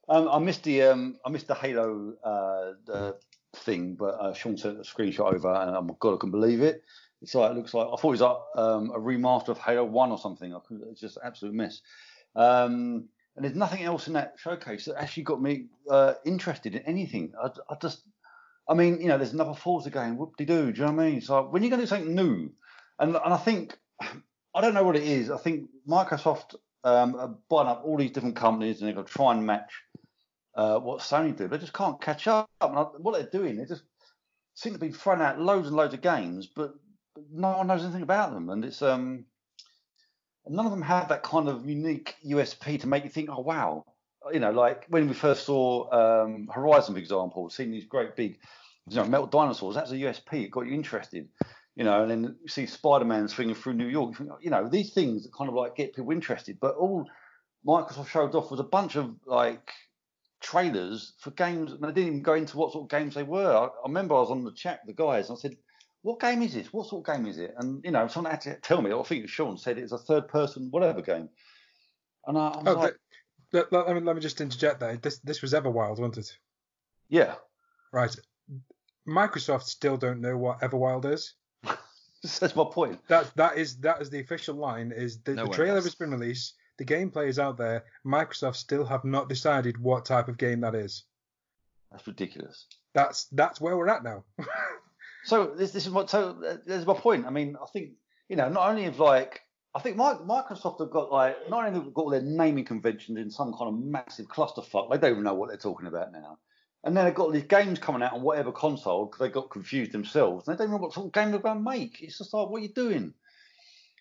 um, I missed the um, I missed the Halo uh, the thing, but uh, Sean sent a screenshot over, and oh my god, I can believe it. It's like it looks like I thought it was like um, a remaster of Halo One or something. I could, it's just an absolute mess. Um, and there's nothing else in that showcase that actually got me uh, interested in anything. I, I just, I mean, you know, there's another Forza game. Whoop de doo. Do you know what I mean? So when you're going to do something new, and and I think I don't know what it is. I think Microsoft um, are buying up all these different companies, and they're going to try and match uh, what Sony do. They just can't catch up. And I, what they're doing, they just seem to be throwing out loads and loads of games, but no one knows anything about them, and it's um, none of them have that kind of unique USP to make you think, oh wow, you know, like when we first saw um, Horizon, for example, seeing these great big, you know, dinosaurs. That's a USP. It got you interested. You know, and then you see Spider-Man swinging through New York. You, you know, these things that kind of like get people interested. But all Microsoft showed off was a bunch of like trailers for games, and they didn't even go into what sort of games they were. I, I remember I was on the chat with the guys, and I said, "What game is this? What sort of game is it?" And you know, someone had to tell me. I think Sean said it's a third-person whatever game. And I, Oh, like, let, let, let me, let me just interject there. This this was Everwild, wasn't it? "Yeah, Right. Microsoft still don't know what Everwild is. that's my point." That that is that is the official line. Is the, No the trailer has been released, the gameplay is out there. Microsoft still have not decided what type of game that is. That's ridiculous. That's that's where we're at now. So this this is what so uh, there's my point. I mean, I think you know not only have like I think Mi- Microsoft have got like not only have got all their naming conventions in some kind of massive clusterfuck. They don't even know what they're talking about now. And then they've got these games coming out on whatever console because they got confused themselves. And They don't even know what sort of game they're going to make. It's just like, what are you doing?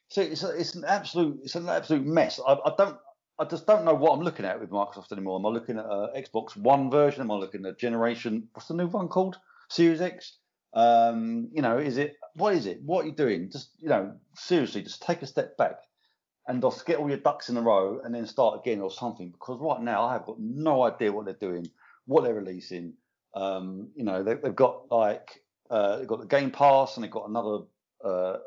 So it's a, it's an absolute it's an absolute mess. I, I don't I just don't know what I'm looking at with Microsoft anymore. Am I looking at a Xbox One version? Am I looking at a generation? What's the new one called? Series X. Um, you know, is it what is it? What are you doing? Just you know, seriously, just take a step back and just get all your ducks in a row and then start again or something. Because right now I have got no idea what they're doing, what they're releasing. Um, you know, they, they've got like uh, they've got the Game Pass and they've got another uh,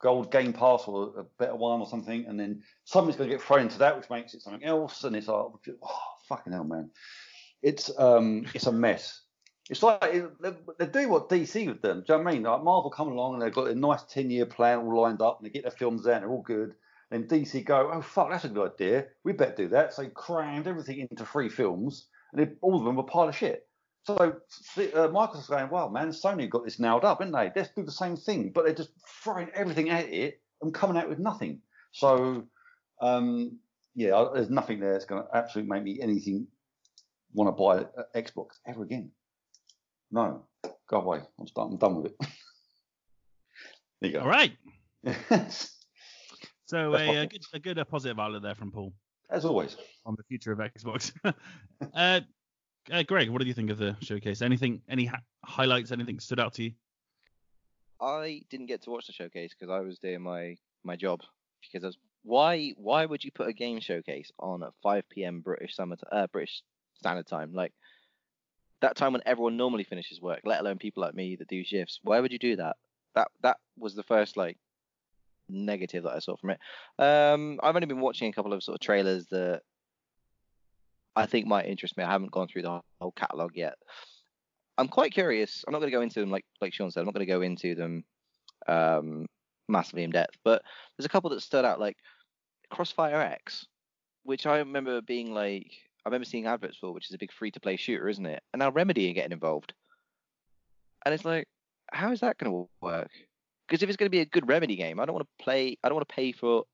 gold Game Pass or a better one or something, and then something's going to get thrown into that, which makes it something else, and it's like, oh, fucking hell, man. It's um, it's a mess. It's like they, do what DC with them. Do you know what I mean? Like Marvel come along and they've got a nice ten-year plan all lined up, and they get their films out, and they're all good. Then DC go, oh fuck, that's a good idea. We better do that. So they crammed everything into three films, and they, all of them were pile of shit. So uh, Microsoft's going, well, man, Sony got this nailed up, haven't they? Let's do the same thing, but they're just throwing everything at it and coming out with nothing. So, um, yeah, there's nothing there that's going to absolutely make me anything want to buy an Xbox ever again. No, go away. I'm, start, I'm done with it. there you go. All right. So a, my a good, a good uh, positive outlet there from Paul As always. on the future of Xbox. uh, uh, Greg, what did you think of the showcase? Anything, any ha- highlights? Anything stood out to you? I didn't get to watch the showcase because I was doing my my job. Because I was, why why would you put a game showcase on at 5 p.m. British summer t- uh, British Standard Time? Like that time when everyone normally finishes work, let alone people like me that do shifts. Why would you do that? That that was the first like negative that I saw from it. Um, I've only been watching a couple of sort of trailers that I think might interest me. I haven't gone through the whole catalog yet. I'm quite curious. I'm not going to go into them like like Sean said. I'm not going to go into them um, massively in depth, but there's a couple that stood out, like Crossfire X, which I remember being like, I remember seeing adverts for, which is a big free-to-play shooter, isn't it? And now Remedy are getting involved, and it's like, how is that going to work? Because if it's going to be a good Remedy game, I don't want to play. I don't want to pay for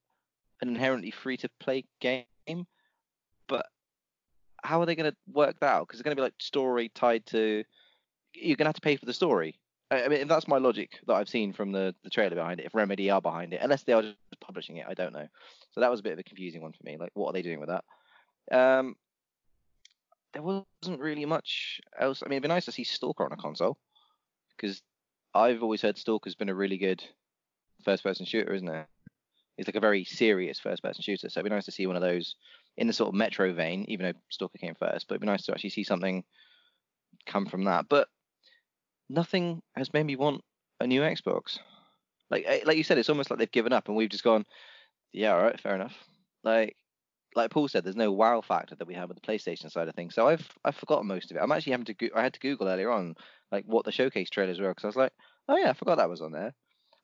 an inherently free-to-play game, but how are they going to work that out? Because it's going to be like story tied to you're gonna have to pay for the story. I mean, that's my logic that I've seen from the, the trailer behind it, if Remedy are behind it, unless they are just publishing it, I don't know. So that was a bit of a confusing one for me. Like, what are they doing with that? Um, there wasn't really much else. I mean, it'd be nice to see Stalker on a console because I've always heard Stalker's been a really good first-person shooter, isn't it? It's like a very serious first-person shooter. So it'd be nice to see one of those in the sort of Metro vein, even though Stalker came first. But it'd be nice to actually see something come from that. But nothing has made me want a new Xbox. Like eh, like you said, it's almost like they've given up, and we've just gone, yeah, all right, fair enough. Like like Paul said, there's no wow factor that we have with the PlayStation side of things. So I've I've forgotten most of it. I'm actually having to go- I had to Google earlier on like what the showcase trailers were because I was like, oh yeah, I forgot that was on there.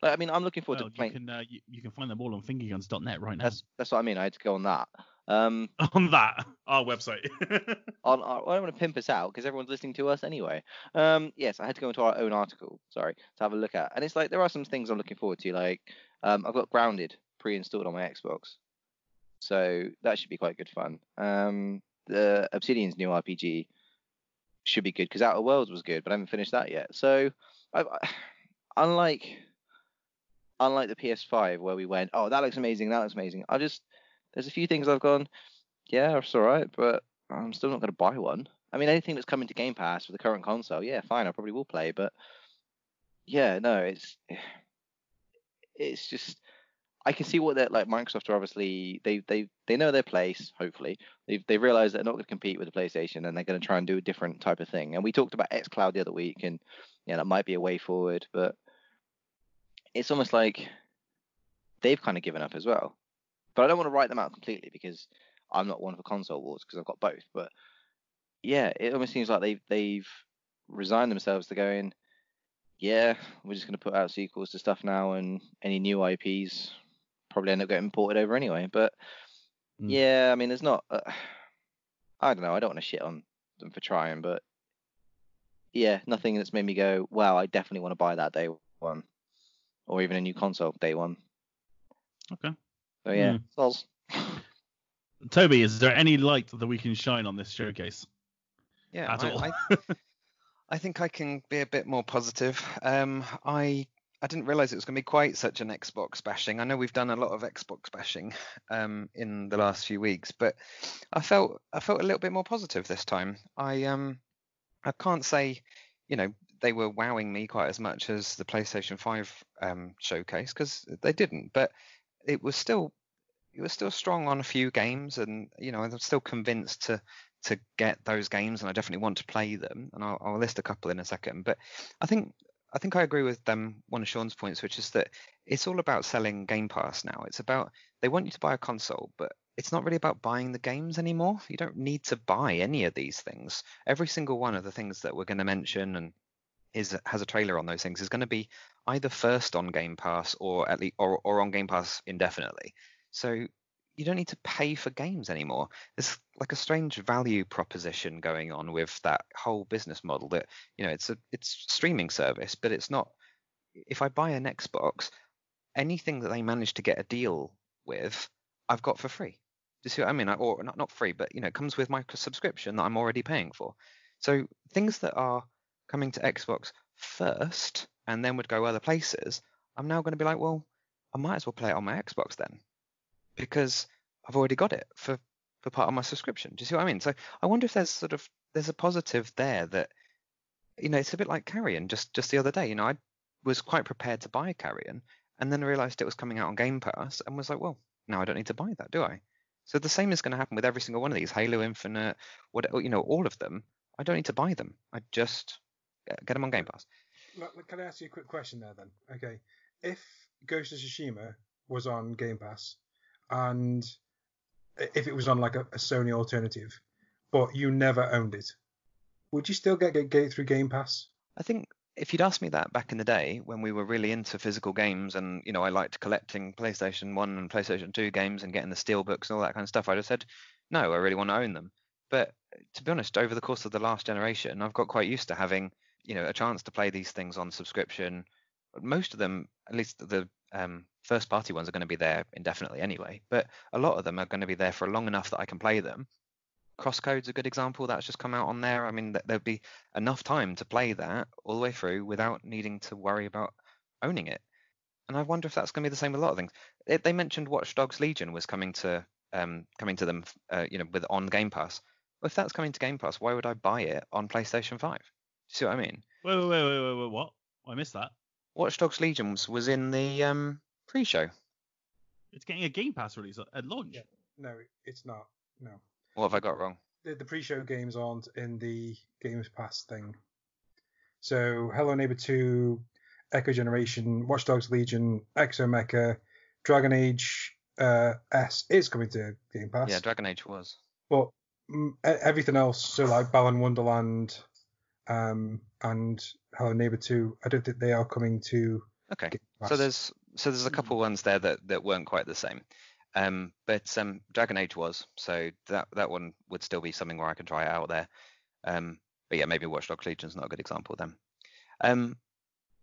Like I mean, I'm looking forward Well, to you playing. can uh, you, you can find them all on fingerguns.net right now. That's that's what I mean. I had to go on that. Um, on that our website. on our, I don't want to pimp us out because everyone's listening to us anyway. Um, yes, I had to go into our own article, sorry, to have a look at. And it's like there are some things I'm looking forward to. Like um, I've got Grounded pre-installed on my Xbox, so that should be quite good fun. Um, the Obsidian's new RPG should be good because Outer Worlds was good, but I haven't finished that yet. So, I, I, unlike unlike the PS5 where we went, oh that looks amazing, that looks amazing. I just there's a few things I've gone, yeah, it's all right, but I'm still not going to buy one. I mean, anything that's coming to Game Pass for the current console, yeah, fine, I probably will play. But yeah, no, it's it's just I can see what they're like. Microsoft are obviously they they they know their place. Hopefully, they they realize they're not going to compete with the PlayStation, and they're going to try and do a different type of thing. And we talked about XCloud the other week, and yeah, that might be a way forward. But it's almost like they've kind of given up as well. But I don't want to write them out completely because I'm not one for console wars because I've got both. But yeah, it almost seems like they've they've resigned themselves to going. Yeah, we're just going to put out sequels to stuff now, and any new IPs probably end up getting ported over anyway. But Mm. yeah, I mean, there's not. Uh, I don't know. I don't want to shit on them for trying, but yeah, nothing that's made me go, wow, I definitely want to buy that day one, or even a new console day one. Okay. So yeah, Mm. soz. Toby, is there any light that we can shine on this showcase? Yeah, At I, all. I, I think I can be a bit more positive. Um, I I didn't realize it was going to be quite such an Xbox bashing. I know we've done a lot of Xbox bashing um, in the last few weeks, but I felt I felt a little bit more positive this time. I um I can't say, you know, they were wowing me quite as much as the PlayStation 5 um, showcase because they didn't, but it was still it was still strong on a few games, and you know I'm still convinced to to get those games, and I definitely want to play them, and I'll, I'll list a couple in a second. But I think I think I agree with them. one of Sean's points, which is that it's all about selling Game Pass now. It's about they want you to buy a console, but it's not really about buying the games anymore. You don't need to buy any of these things. Every single one of the things that we're going to mention and is has a trailer on those things is going to be either first on Game Pass or at least or, or on Game Pass indefinitely. So you don't need to pay for games anymore. There's like a strange value proposition going on with that whole business model that you know it's a it's streaming service, but it's not. If I buy an Xbox, anything that they manage to get a deal with, I've got for free. Do you see what I mean? Or not not free, but you know, it comes with my subscription that I'm already paying for. So things that are coming to Xbox first and then would go other places, I'm now going to be like, well, I might as well play it on my Xbox then, because I've already got it for for part of my subscription. Do you see what I mean? So I wonder if there's sort of there's a positive there that you know it's a bit like Carrion. Just just the other day, you know, I was quite prepared to buy Carrion, and then realised it was coming out on Game Pass, and was like, well, now I don't need to buy that, do I? So the same is going to happen with every single one of these Halo Infinite, what you know, all of them. I don't need to buy them. I just get get them on Game Pass. Can I ask you a quick question there then? Okay. If Ghost of Tsushima was on Game Pass and if it was on like a, a Sony alternative, but you never owned it, would you still get, get, through Game Pass? I think if you'd asked me that back in the day when we were really into physical games and you know I liked collecting PlayStation 1 and PlayStation 2 games and getting the steel books and all that kind of stuff, I'd have said, no, I really want to own them. But to be honest, over the course of the last generation, I've got quite used to having, you know, a chance to play these things on subscription. Most of them, at least the um, first party ones, are going to be there indefinitely anyway. But a lot of them are going to be there for long enough that I can play them. Crosscode's a good example. That's just come out on there. I mean, th- there'll be enough time to play that all the way through without needing to worry about owning it. And I wonder if that's going to be the same with a lot of things. It, they mentioned Watch Dogs Legion was coming to um, coming to them, uh, you know, with on Game Pass. Well, if that's coming to Game Pass, why would I buy it on PlayStation 5? See what I mean? Wait, wait, wait, wait, wait what? I missed that. Watch Dogs Legion was, was in the um, pre-show. It's getting a Game Pass release at- at launch. Yeah. No, it's not. No. What have I got wrong? The, the pre-show games aren't in the Games Pass thing. So Hello Neighbor 2, Echo Generation, Watch Dogs Legion, Exo Mecha, Dragon Age uh, S is coming to Game Pass. Yeah, Dragon Age was. but mm, e- everything else, so like Balan Wonderland, um, and Hello Neighbor 2, I don't think they are coming to Okay. So there's so there's a couple ones there that, that weren't quite the same. Um, but um, Dragon Age was, so that that one would still be something where I can try it out there. Um, but yeah, maybe Watch Dogs Legion's not a good example then. Um,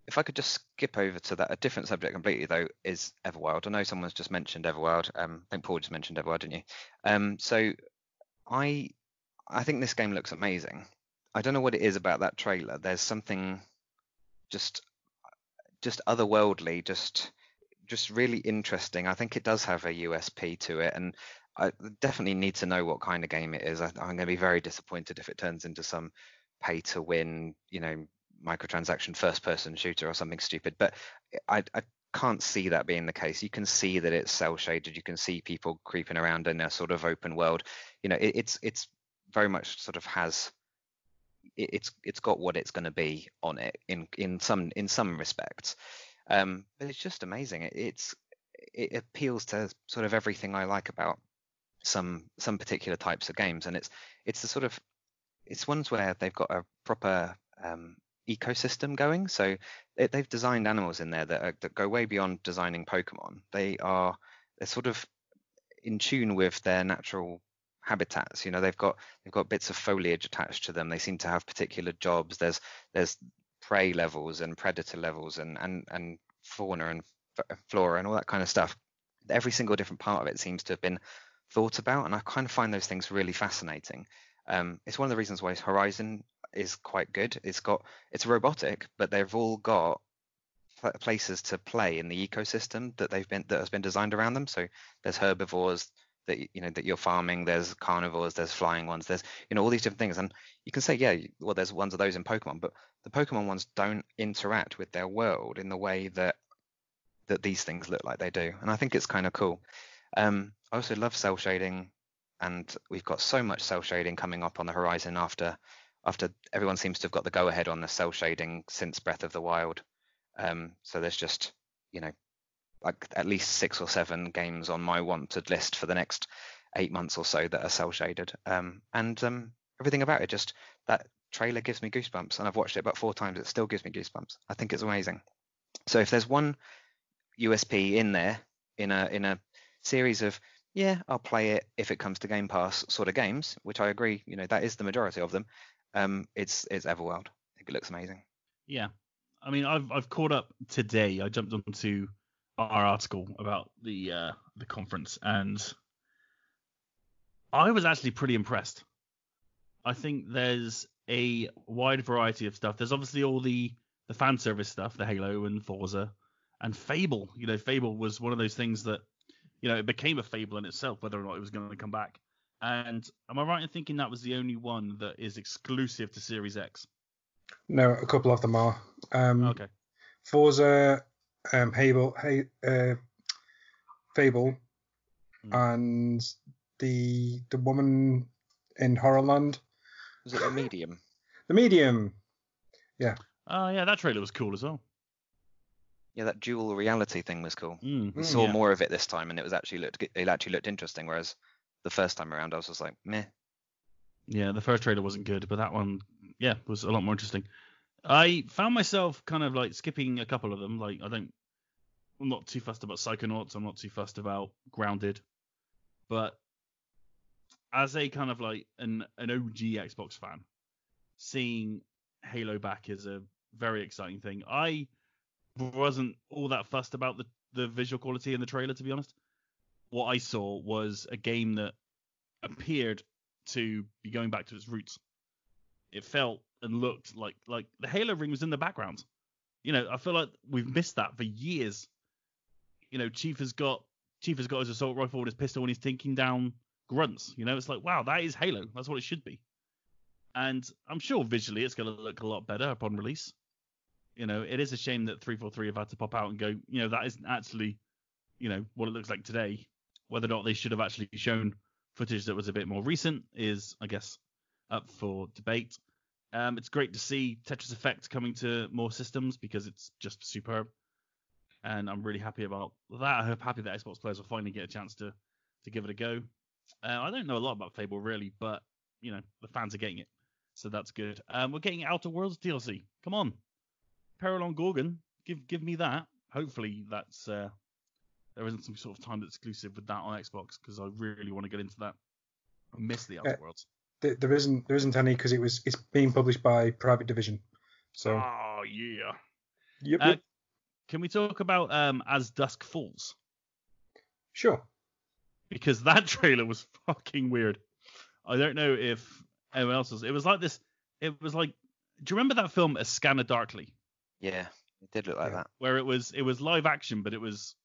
if I could just skip over to that, a different subject completely though is Everwild. I know someone's just mentioned Everwild. Um, I think Paul just mentioned Everwild, didn't you? Um, so I I think this game looks amazing. I don't know what it is about that trailer. There's something just just otherworldly, just just really interesting. I think it does have a USP to it, and I definitely need to know what kind of game it is. I, I'm going to be very disappointed if it turns into some pay to win, you know, microtransaction first person shooter or something stupid. But I, I can't see that being the case. You can see that it's cell shaded. You can see people creeping around in a sort of open world. You know, it, it's it's very much sort of has it, it's it's got what it's going to be on it in in some in some respects. Um, but it's just amazing. It, it's it appeals to sort of everything I like about some some particular types of games, and it's it's the sort of it's ones where they've got a proper um, ecosystem going. So they, they've designed animals in there that are, that go way beyond designing Pokemon. They are they're sort of in tune with their natural habitats. You know, they've got they've got bits of foliage attached to them. They seem to have particular jobs. There's there's prey levels and predator levels and and and fauna and flora and all that kind of stuff. Every single different part of it seems to have been thought about, and I kind of find those things really fascinating. Um, it's one of the reasons why Horizon is quite good. It's got it's robotic, but they've all got places to play in the ecosystem that they've been that has been designed around them. So there's herbivores that you know that you're farming. There's carnivores. There's flying ones. There's you know all these different things, and you can say yeah, well there's ones of those in Pokemon, but the Pokemon ones don't interact with their world in the way that that these things look like they do, and I think it's kind of cool. Um, I also love cell shading, and we've got so much cell shading coming up on the horizon after after everyone seems to have got the go ahead on the cell shading since Breath of the Wild. Um, so there's just you know like at least six or seven games on my wanted list for the next eight months or so that are cell shaded. Um, and um, everything about it just that trailer gives me goosebumps, and I've watched it about four times. It still gives me goosebumps. I think it's amazing. So if there's one USP in there in a in a series of yeah, I'll play it if it comes to Game Pass sort of games, which I agree, you know, that is the majority of them. Um, it's it's Everworld. It looks amazing. Yeah, I mean, I've I've caught up today. I jumped onto our article about the uh, the conference, and I was actually pretty impressed. I think there's a wide variety of stuff. There's obviously all the the fan service stuff, the Halo and Forza, and Fable. You know, Fable was one of those things that you know it became a Fable in itself, whether or not it was going to come back. And am I right in thinking that was the only one that is exclusive to Series X? No, a couple of them are. Um, Okay. Forza, um, Hable, hey, uh, Fable, Hmm. and the the woman in Horrorland, Was it a medium? the medium. Yeah. Oh yeah, that trailer was cool as well. Yeah, that dual reality thing was cool. Mm, We Mm, saw yeah. more of it this time, and it was actually looked it actually looked interesting. Whereas the first time around, I was just like, meh. Yeah, the first trailer wasn't good, but that one, yeah, was a lot more interesting. I found myself kind of like skipping a couple of them. Like I don't, I'm not too fussed about Psychonauts. I'm not too fussed about Grounded, but as a kind of like an an OG Xbox fan, seeing Halo back is a very exciting thing. I wasn't all that fussed about the the visual quality in the trailer, to be honest. What I saw was a game that appeared to be going back to its roots. It felt and looked like like the Halo ring was in the background. You know, I feel like we've missed that for years. You know, Chief has got Chief has got his assault rifle and his pistol and he's taking down grunts. You know, it's like wow, that is Halo. That's what it should be. And I'm sure visually it's going to look a lot better upon release. You know, it is a shame that 343 have had to pop out and go, you know, that isn't actually, you know, what it looks like today. Whether or not they should have actually shown footage that was a bit more recent is, I guess, up for debate. Um, it's great to see Tetris Effect coming to more systems because it's just superb, and I'm really happy about that. I'm happy that Xbox players will finally get a chance to to give it a go. Uh, I don't know a lot about Fable really, but you know the fans are getting it, so that's good. Um, we're getting Outer Worlds DLC. Come on, Peril on Gorgon, give give me that. Hopefully that's uh, there isn't some sort of timed exclusive with that on Xbox because I really want to get into that. I miss the Outer Uh, Worlds. There, there isn't there isn't any because it was it's being published by Private Division. So Oh yeah. yep, Uh, yep, Can we talk about um As Dusk Falls? sure. Because that trailer was fucking weird. I don't know if anyone else was. It was like this. It was like. Do you remember that film A Scanner Darkly, Yeah, it did look like Yeah. that. where it was it was live action, but it was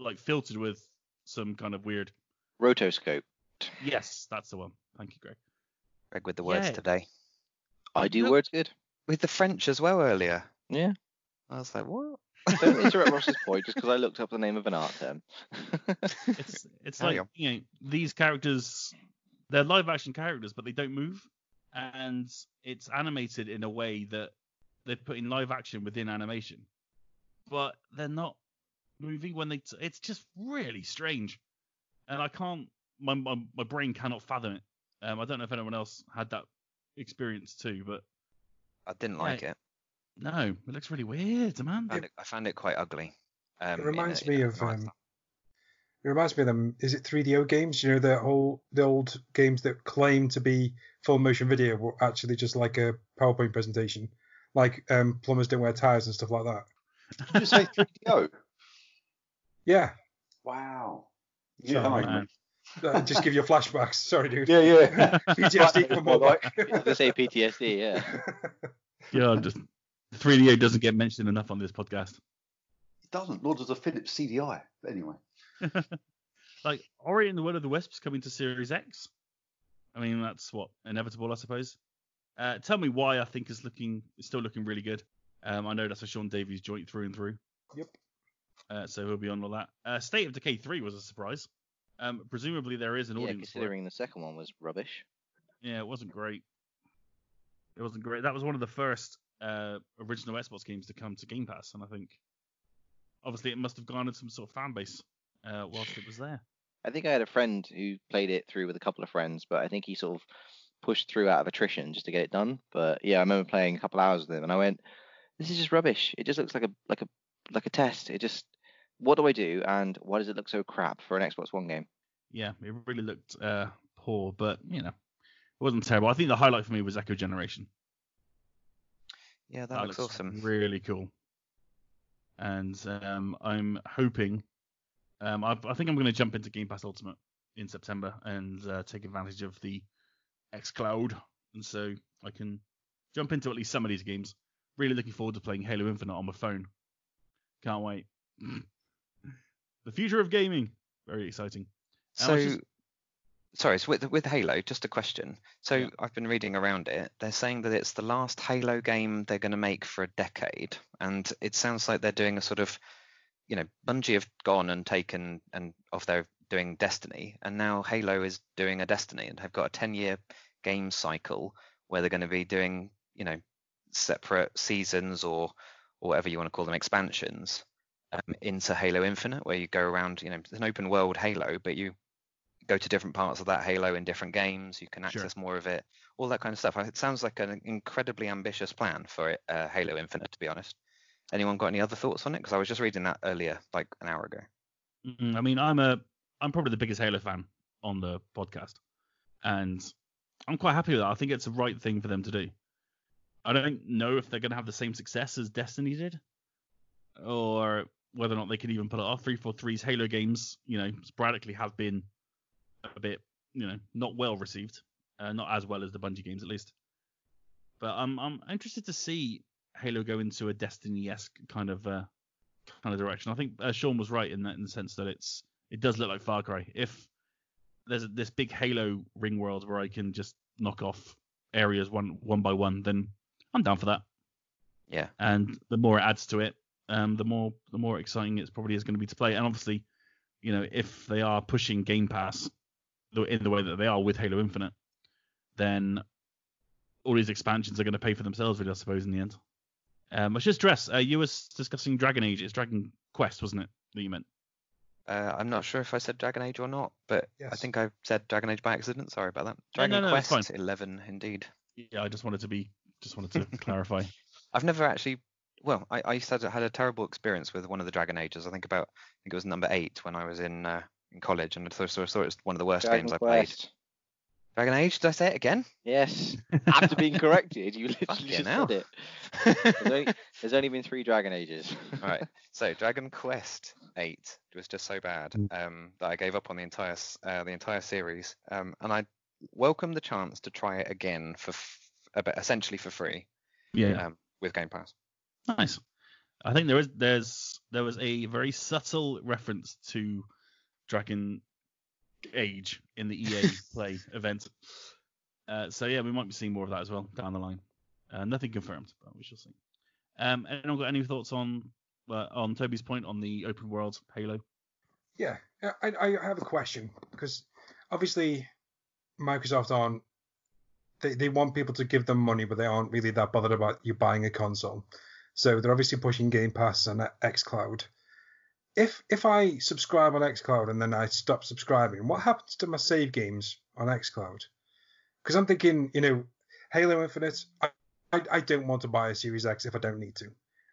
like filtered with some kind of weird. Rotoscope. Yes, that's the one. Thank you, Greg. Greg with the words Yeah. today. I do Look- words good. With the French as well earlier. Yeah. I was like, what? Don't interrupt Ross's point just because I looked up the name of an art term. It's it's Carry like on. you know these characters, they're live action characters, but they don't move, and it's animated in a way that they're putting live action within animation, but they're not moving when they. T- it's just really strange, and I can't. My my, my brain cannot fathom it. Um, I don't know if anyone else had that experience too, but I didn't Yeah. like it. no, it looks really weird, man. I found, it. I found it quite ugly. Um, It reminds a- me of um, it reminds me of them. Is it 3DO games? You know the whole the old games that claim to be full motion video were actually just like a PowerPoint presentation, like um, Plumbers Don't Wear Ties and stuff like that. Did you say 3DO? Yeah, Wow. Sorry, Yeah, man. man. just give you flashbacks. Sorry, dude. yeah, yeah. PTSD from more Like- back. I was gonna say PTSD, yeah. Yeah, just 3DO doesn't get mentioned enough on this podcast. It doesn't, nor does a Philips CDI. But anyway. like Ori and the Will of the Wisps coming to Series X. I mean, that's what inevitable, I suppose. Uh, tell me why I think is looking is still looking really good. Um, I know that's a Sean Davies joint through and through. Yep. Uh, so he'll be on all that. Uh, State of Decay 3 was a surprise. Um, presumably there is an yeah, audience considering the second one was rubbish. Yeah, it wasn't great. It wasn't great. That was one of the first uh, original Xbox games to come to Game Pass, and I think obviously it must have garnered some sort of fan base uh, whilst it was there. I think I had a friend who played it through with a couple of friends, but I think he sort of pushed through out of attrition just to get it done. But yeah, I remember playing a couple hours with him, and I went, "This is just rubbish. It just looks like a like a like a test. It just what do I do, and why does it look so crap for an Xbox One game?" Yeah, it really looked uh, poor, but you know, it wasn't terrible. I think the highlight for me was Echo Generation. Yeah, that, looks, awesome. Really cool. And um, I'm hoping, um, I, I think I'm going to jump into Game Pass Ultimate in September and uh, take advantage of the X Cloud, and so I can jump into at least some of these games. Really looking forward to playing Halo Infinite on my phone. Can't wait. the future of gaming. Very exciting. And So, just- sorry, so with with Halo, just a question. So Yeah. I've been reading around it. They're saying that it's the last Halo game they're going to make for a decade, and it sounds like they're doing a sort of, you know, Bungie have gone and taken and off they're doing Destiny, and now Halo is doing a Destiny, and have got a ten-year game cycle where they're going to be doing, you know, separate seasons or or whatever you want to call them, expansions. Um, into Halo Infinite, where you go around, you know, it's an open world Halo, but you go to different parts of that Halo in different games. You can Sure. access more of it, all that kind of stuff. It sounds like an incredibly ambitious plan for it, uh, Halo Infinite, to be honest. Anyone got any other thoughts on it? Because I was just reading that earlier, like an hour ago. Mm, I mean, I'm a I'm probably the biggest Halo fan on the podcast, and I'm quite happy with that. I think it's the right thing for them to do. I don't know if they're going to have the same success as Destiny did, or whether or not they can even pull it off. 343's Halo games, you know, sporadically have been a bit, you know, not well received, uh, not as well as the Bungie games at least. But I'm I'm interested to see Halo go into a Destiny-esque kind of uh, kind of direction. I think uh, Sean was right in that in the sense that it's it does look like Far Cry. If there's this big Halo ring world where I can just knock off areas one one by one, then I'm down for that. Yeah. And the more it adds to it, um, the more the more exciting it's probably is going to be to play. And obviously, you know, if they are pushing Game Pass in the way that they are with Halo Infinite, then all these expansions are going to pay for themselves, really, I suppose, in the end. Um, I should stress, uh, you were discussing Dragon Age. It's Dragon Quest, wasn't it, that you meant? Uh, I'm not sure if I said Dragon Age or not, but I think I said Dragon Age by accident. Sorry about that. Dragon no, no, it's Quest fine. 11, indeed. Yeah, I just wanted to be, just wanted to clarify. I've never actually. Well, I, I used to had a terrible experience with one of the Dragon Ages. I think about, I think it was number eight when I was in uh, in college, and I thought, so I thought it was one of the worst Dragon games I played. Quest. Dragon Age? Did I say it again? Yes. After being corrected, you literally Fucking just hell. said it. There's only, there's only been three Dragon Ages. All right. So Dragon Quest Eight was just so bad Mm. um, that I gave up on the entire uh, the entire series, um, and I welcome the chance to try it again for f- about, essentially for free Yeah, um, with Game Pass. Nice. I think there is there's there was a very subtle reference to Dragon age in the EA Play event. Uh, so yeah, we might be seeing more of that as well down the line. Uh, nothing confirmed, but we shall see. Um, anyone got any thoughts on uh, on Toby's point on the open world Halo? Yeah, I, I have a question because obviously Microsoft aren't they, they want people to give them money, but they aren't really that bothered about you buying a console. So they're obviously pushing Game Pass and XCloud. If if I subscribe on XCloud and then I stop subscribing, what happens to my save games on XCloud? Because I'm thinking, you know, Halo Infinite, I, I, I don't want to buy a Series X if I don't need to.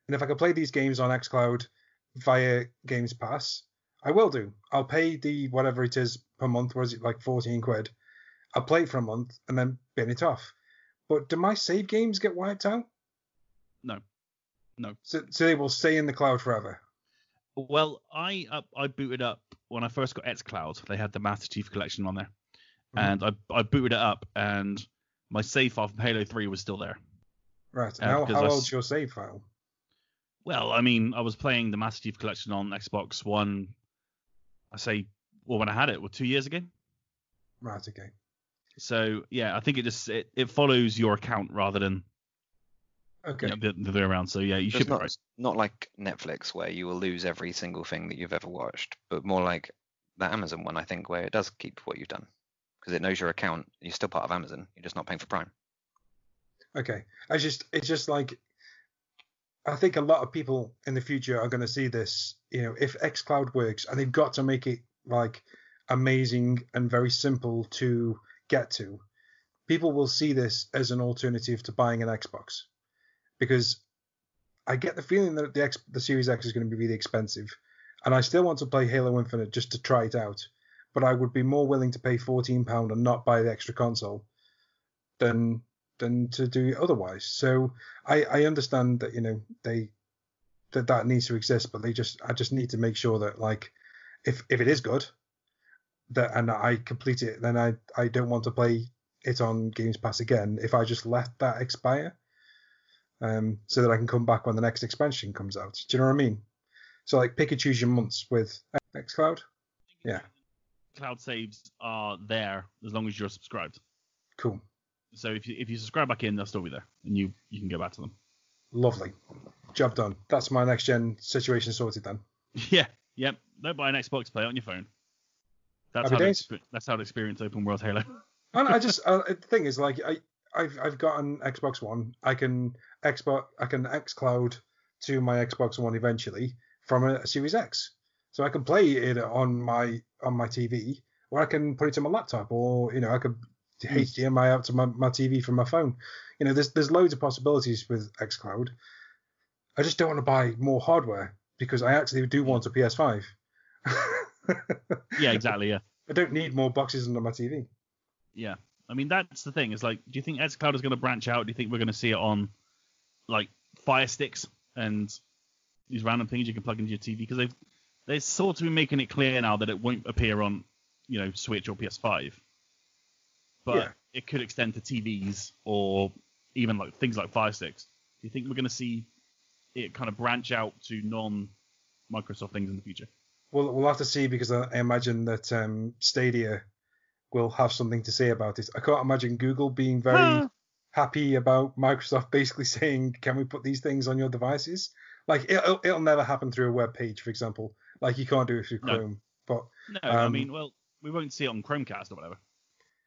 And if I can play these games on XCloud via Games Pass, I will do. I'll pay the whatever it is per month. Was it like 14 quid? I'll play it for a month and then bin it off. But do my save games get wiped out? No, no. So, so they will stay in the cloud forever. Well, I uh, I booted up when I first got xCloud. They had the Master Chief Collection on there, Mhm. and I I booted it up, and my save file from Halo 3 was still there. Right. Uh, how, how I old's your save file? Well, I mean, I was playing the Master Chief Collection on Xbox One. I say, well, when I had it, well, two years ago. Right. Okay. So yeah, I think it just it, it follows your account rather than Okay. you know, the, the other way around. So yeah, you It's should be not, right. not like Netflix where you will lose every single thing that you've ever watched, but more like the Amazon one, I think, where it does keep what you've done because it knows your account. You're still part of Amazon. You're just not paying for Prime. Okay. I just it's just like I think a lot of people in the future are going to see this. You know, if XCloud works, and they've got to make it like amazing and very simple to get to, people will see this as an alternative to buying an Xbox, because I get the feeling that the X, the Series X is going to be really expensive, and I still want to play Halo Infinite just to try it out. But I would be more willing to pay fourteen pound and not buy the extra console than than to do otherwise. So I, I understand that you know they that that needs to exist, but they just I just need to make sure that like if if it is good that and I complete it, then I I don't want to play it on Games Pass again if I just let that expire. Um, so that I can come back when the next expansion comes out. Do you know what I mean? So like pick and choose your months with XCloud. Yeah. Cloud saves are there as long as you're subscribed. Cool. So if you if you subscribe back in, they'll still be there, and you you can go back to them. Lovely. Job done. That's my next gen situation sorted then. Yeah, yep. Don't buy an Xbox, play it on your phone. That's Happy how days. that's how to experience open world Halo. And I just uh, the thing is like I I've I've got an Xbox One. I can Xbox I can XCloud to my Xbox One eventually from a, Series X, so I can play it on my on my TV, or I can put it to my laptop, or you know I could hmm. HDMI out to my, my TV from my phone. You know, there's there's loads of possibilities with XCloud. I just don't want to buy more hardware because I actually do want a PS5. yeah, exactly. Yeah, I don't need more boxes under my TV. yeah. I mean, that's the thing. Is like, do you think xCloud is going to branch out? Do you think we're going to see it on like Fire Sticks and these random things you can plug into your TV? Because they've they're sort of been making it clear now that it won't appear on you know Switch or PS5, but Yeah. it could extend to TVs or even like things like Fire Sticks. Do you think we're going to see it kind of branch out to non Microsoft things in the future? We'll we'll have to see because I I imagine that um, Stadia will have something to say about it. I can't imagine Google being very Huh. happy about Microsoft basically saying, "Can we put these things on your devices?" Like it'll it'll never happen through a web page, for example. Like you can't do it through No. Chrome. But No, I Um, mean, well, we won't see it on Chromecast or whatever.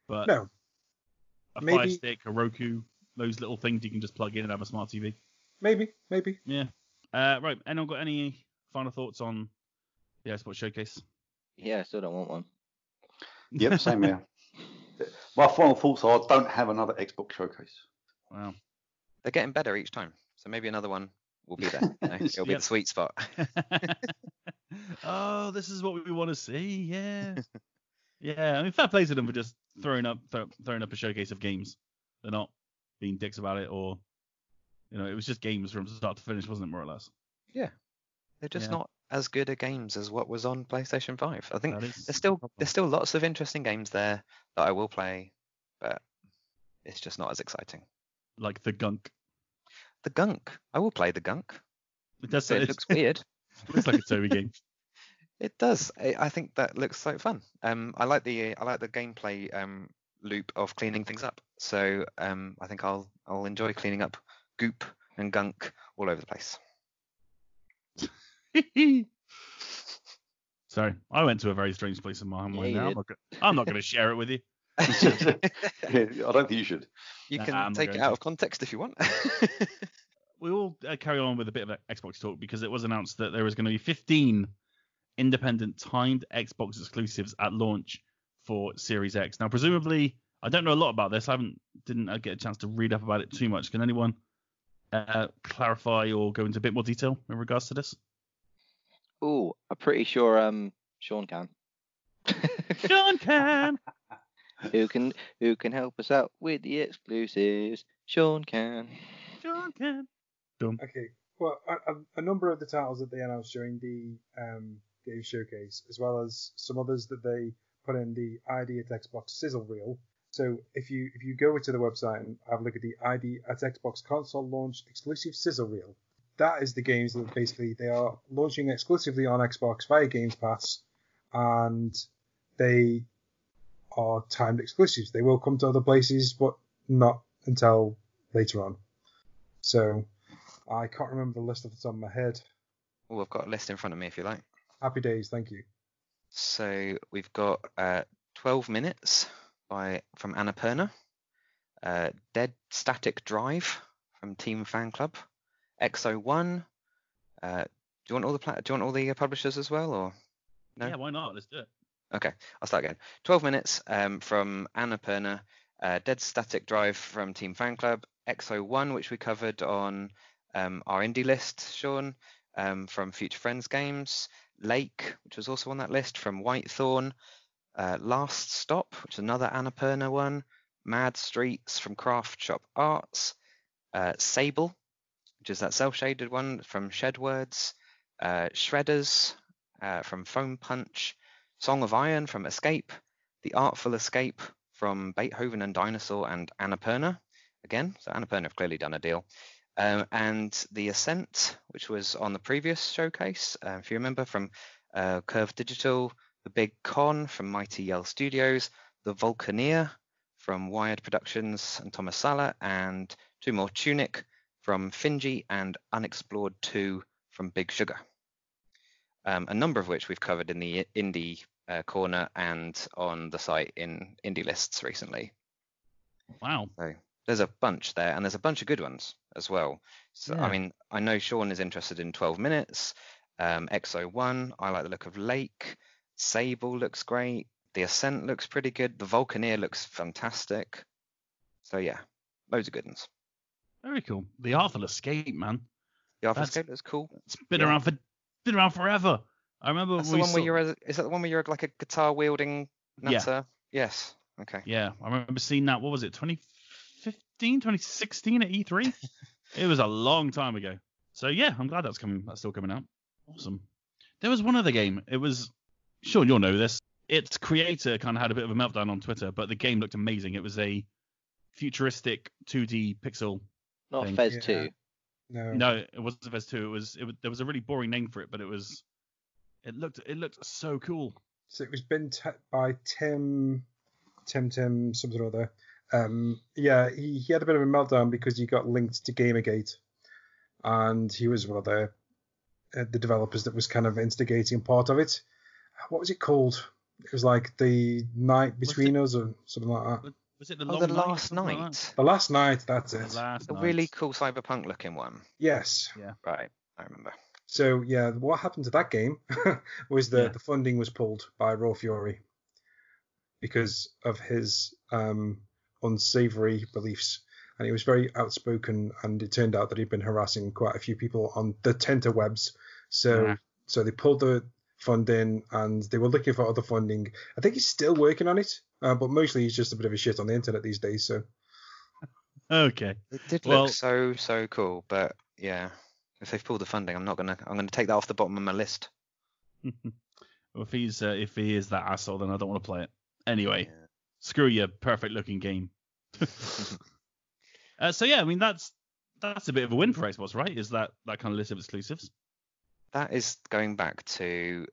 But no, a maybe- Fire Stick, a Roku, those little things you can just plug in and have a smart TV. maybe maybe. Yeah. Uh, right. Anyone got any final thoughts on the Xbox Showcase? Yeah, I still don't want one. Yep, same here. My final thoughts are: I don't have another Xbox showcase. Wow. They're getting better each time, so maybe another one will be there. you know? It'll be Yep. the sweet spot. oh, this is what we want to see. Yeah. yeah. I mean, fair play to them for just throwing up throw, throwing up a showcase of games. They're not being dicks about it, or you know, it was just games from start to finish, wasn't it, more or less? Yeah. They're just Yeah. not as good at games as what was on PlayStation 5. I think there's still the there's still lots of interesting games there that I will play, but it's just not as exciting. like the gunk. The Gunk, I will play the Gunk. It does say it looks weird. looks like a Toby game. It does. I, I think that looks so fun. Um, I like the I like the gameplay um loop of cleaning things up. So um, I think I'll I'll enjoy cleaning up goop and gunk all over the place. Sorry, I went to a very strange place in my mind Yeah, you now. I'm not, gonna, not going to share it with you. I don't think you should. You can I'm take it out to. of context if you want. We will uh, carry on with a bit of Xbox talk because it was announced that there was going to be 15 independent timed Xbox exclusives at launch for Series X. Now, presumably, I don't know a lot about this. I haven't didn't uh, get a chance to read up about it too much. Can anyone uh, clarify or go into a bit more detail in regards to this? Ooh, I'm pretty sure um Sean can. Sean can. who can who can help us out with the exclusives? Sean can. Sean can. Okay. Well, a, a, a number of the titles that they announced during the um, game showcase, as well as some others that they put in the ID at Xbox sizzle reel. So if you if you go to the website and have a look at the ID at Xbox console launch exclusive sizzle reel, that is the games that basically they are launching exclusively on Xbox via Games Pass, and they are timed exclusives. They will come to other places, but not until later on. So I can't remember the list off the top of my head. oh, I've got a list in front of me if you like. Happy days, thank you. So we've got uh, 12 minutes by from Annapurna, uh, Dead Static Drive from Team Fan Club, XO1. Uh, do you want all the pla- do you want all the uh, publishers as well, or no? Yeah, why not? Let's do it. Okay, I'll start again. 12 minutes um, from Annapurna, uh, Dead Static Drive from Team Fan Club, XO1, which we covered on um, our indie list, Sean, um, from Future Friends Games, Lake, which was also on that list from Whitethorn, uh, Last Stop, which is another Annapurna one, Mad Streets from Craft Shop Arts, uh, Sable, which is that cel-shaded one from Shedwords, uh, Shredders uh, from Foam Punch, Song of Iron from Escape, The Artful Escape from Beethoven and Dinosaur and Annapurna. Again, so Annapurna have clearly done a deal. Um, and The Ascent, which was on the previous showcase, uh, if you remember, from uh, Curve Digital, The Big Con from Mighty Yell Studios, The Falconeer from Wired Productions and Tomas Sala, and two more Tunic from Finji and Unexplored 2 from Big Sugar. Um, a number of which we've covered in the indie uh, corner and on the site in indie lists recently. Wow. So there's a bunch there, and there's a bunch of good ones as well. So Yeah. I mean, I know Sean is interested in 12 minutes. Um, XO1, I like the look of Lake. Sable looks great. The Ascent looks pretty good. The Falconeer looks fantastic. So yeah, loads of good ones. Very cool. The Artful Escape, man. The That's- Escape looks cool. It's been Yeah. around for been around forever. I remember That's the one where you're. A, is that the one where you're like a guitar wielding nutter? Yeah. Yes. Okay. Yeah, I remember seeing that. What was it? 2015, 2016 at E3. it was a long time ago. So yeah, I'm glad that's coming. That's still coming out. Awesome. There was one other game. It was Sean, you'll know this. Its creator kind of had a bit of a meltdown on Twitter, but the game looked amazing. It was a futuristic 2D pixel. Not Thing. Fez Yeah. 2. No. No, it wasn't Fez 2. It was, it was. There was a really boring name for it, but it was. It looked. It looked so cool. So it was been t- by Tim, Tim, Tim, something or other. Um, yeah, he, he had a bit of a meltdown because he got linked to Gamergate, and he was one of the uh, the developers that was kind of instigating part of it. What was it called? It was like the night Was between us or something like that. Was it the, Oh, the night last something like night. The last night, that's it. The last A night. really cool cyberpunk looking one. Yes. Right. I remember. So yeah, what happened to that game was that Yeah. the funding was pulled by Raw Fury because of his um, unsavory beliefs, and he was very outspoken. And it turned out that he'd been harassing quite a few people on the tenterwebs. So Yeah. so they pulled the funding, and they were looking for other funding. I think he's still working on it, uh, but mostly he's just a bit of a shit on the internet these days. So Okay. It did Well- look so so cool, but yeah, if they've pulled the funding, I'm not gonna I'm gonna take that off the bottom of my list. well, if he's uh, if he is that asshole, then I don't want to play it. Anyway, Yeah. screw your perfect looking game. uh, so yeah, I mean that's that's a bit of a win for Xbox, right? Is that that kind of list of exclusives? That is going back to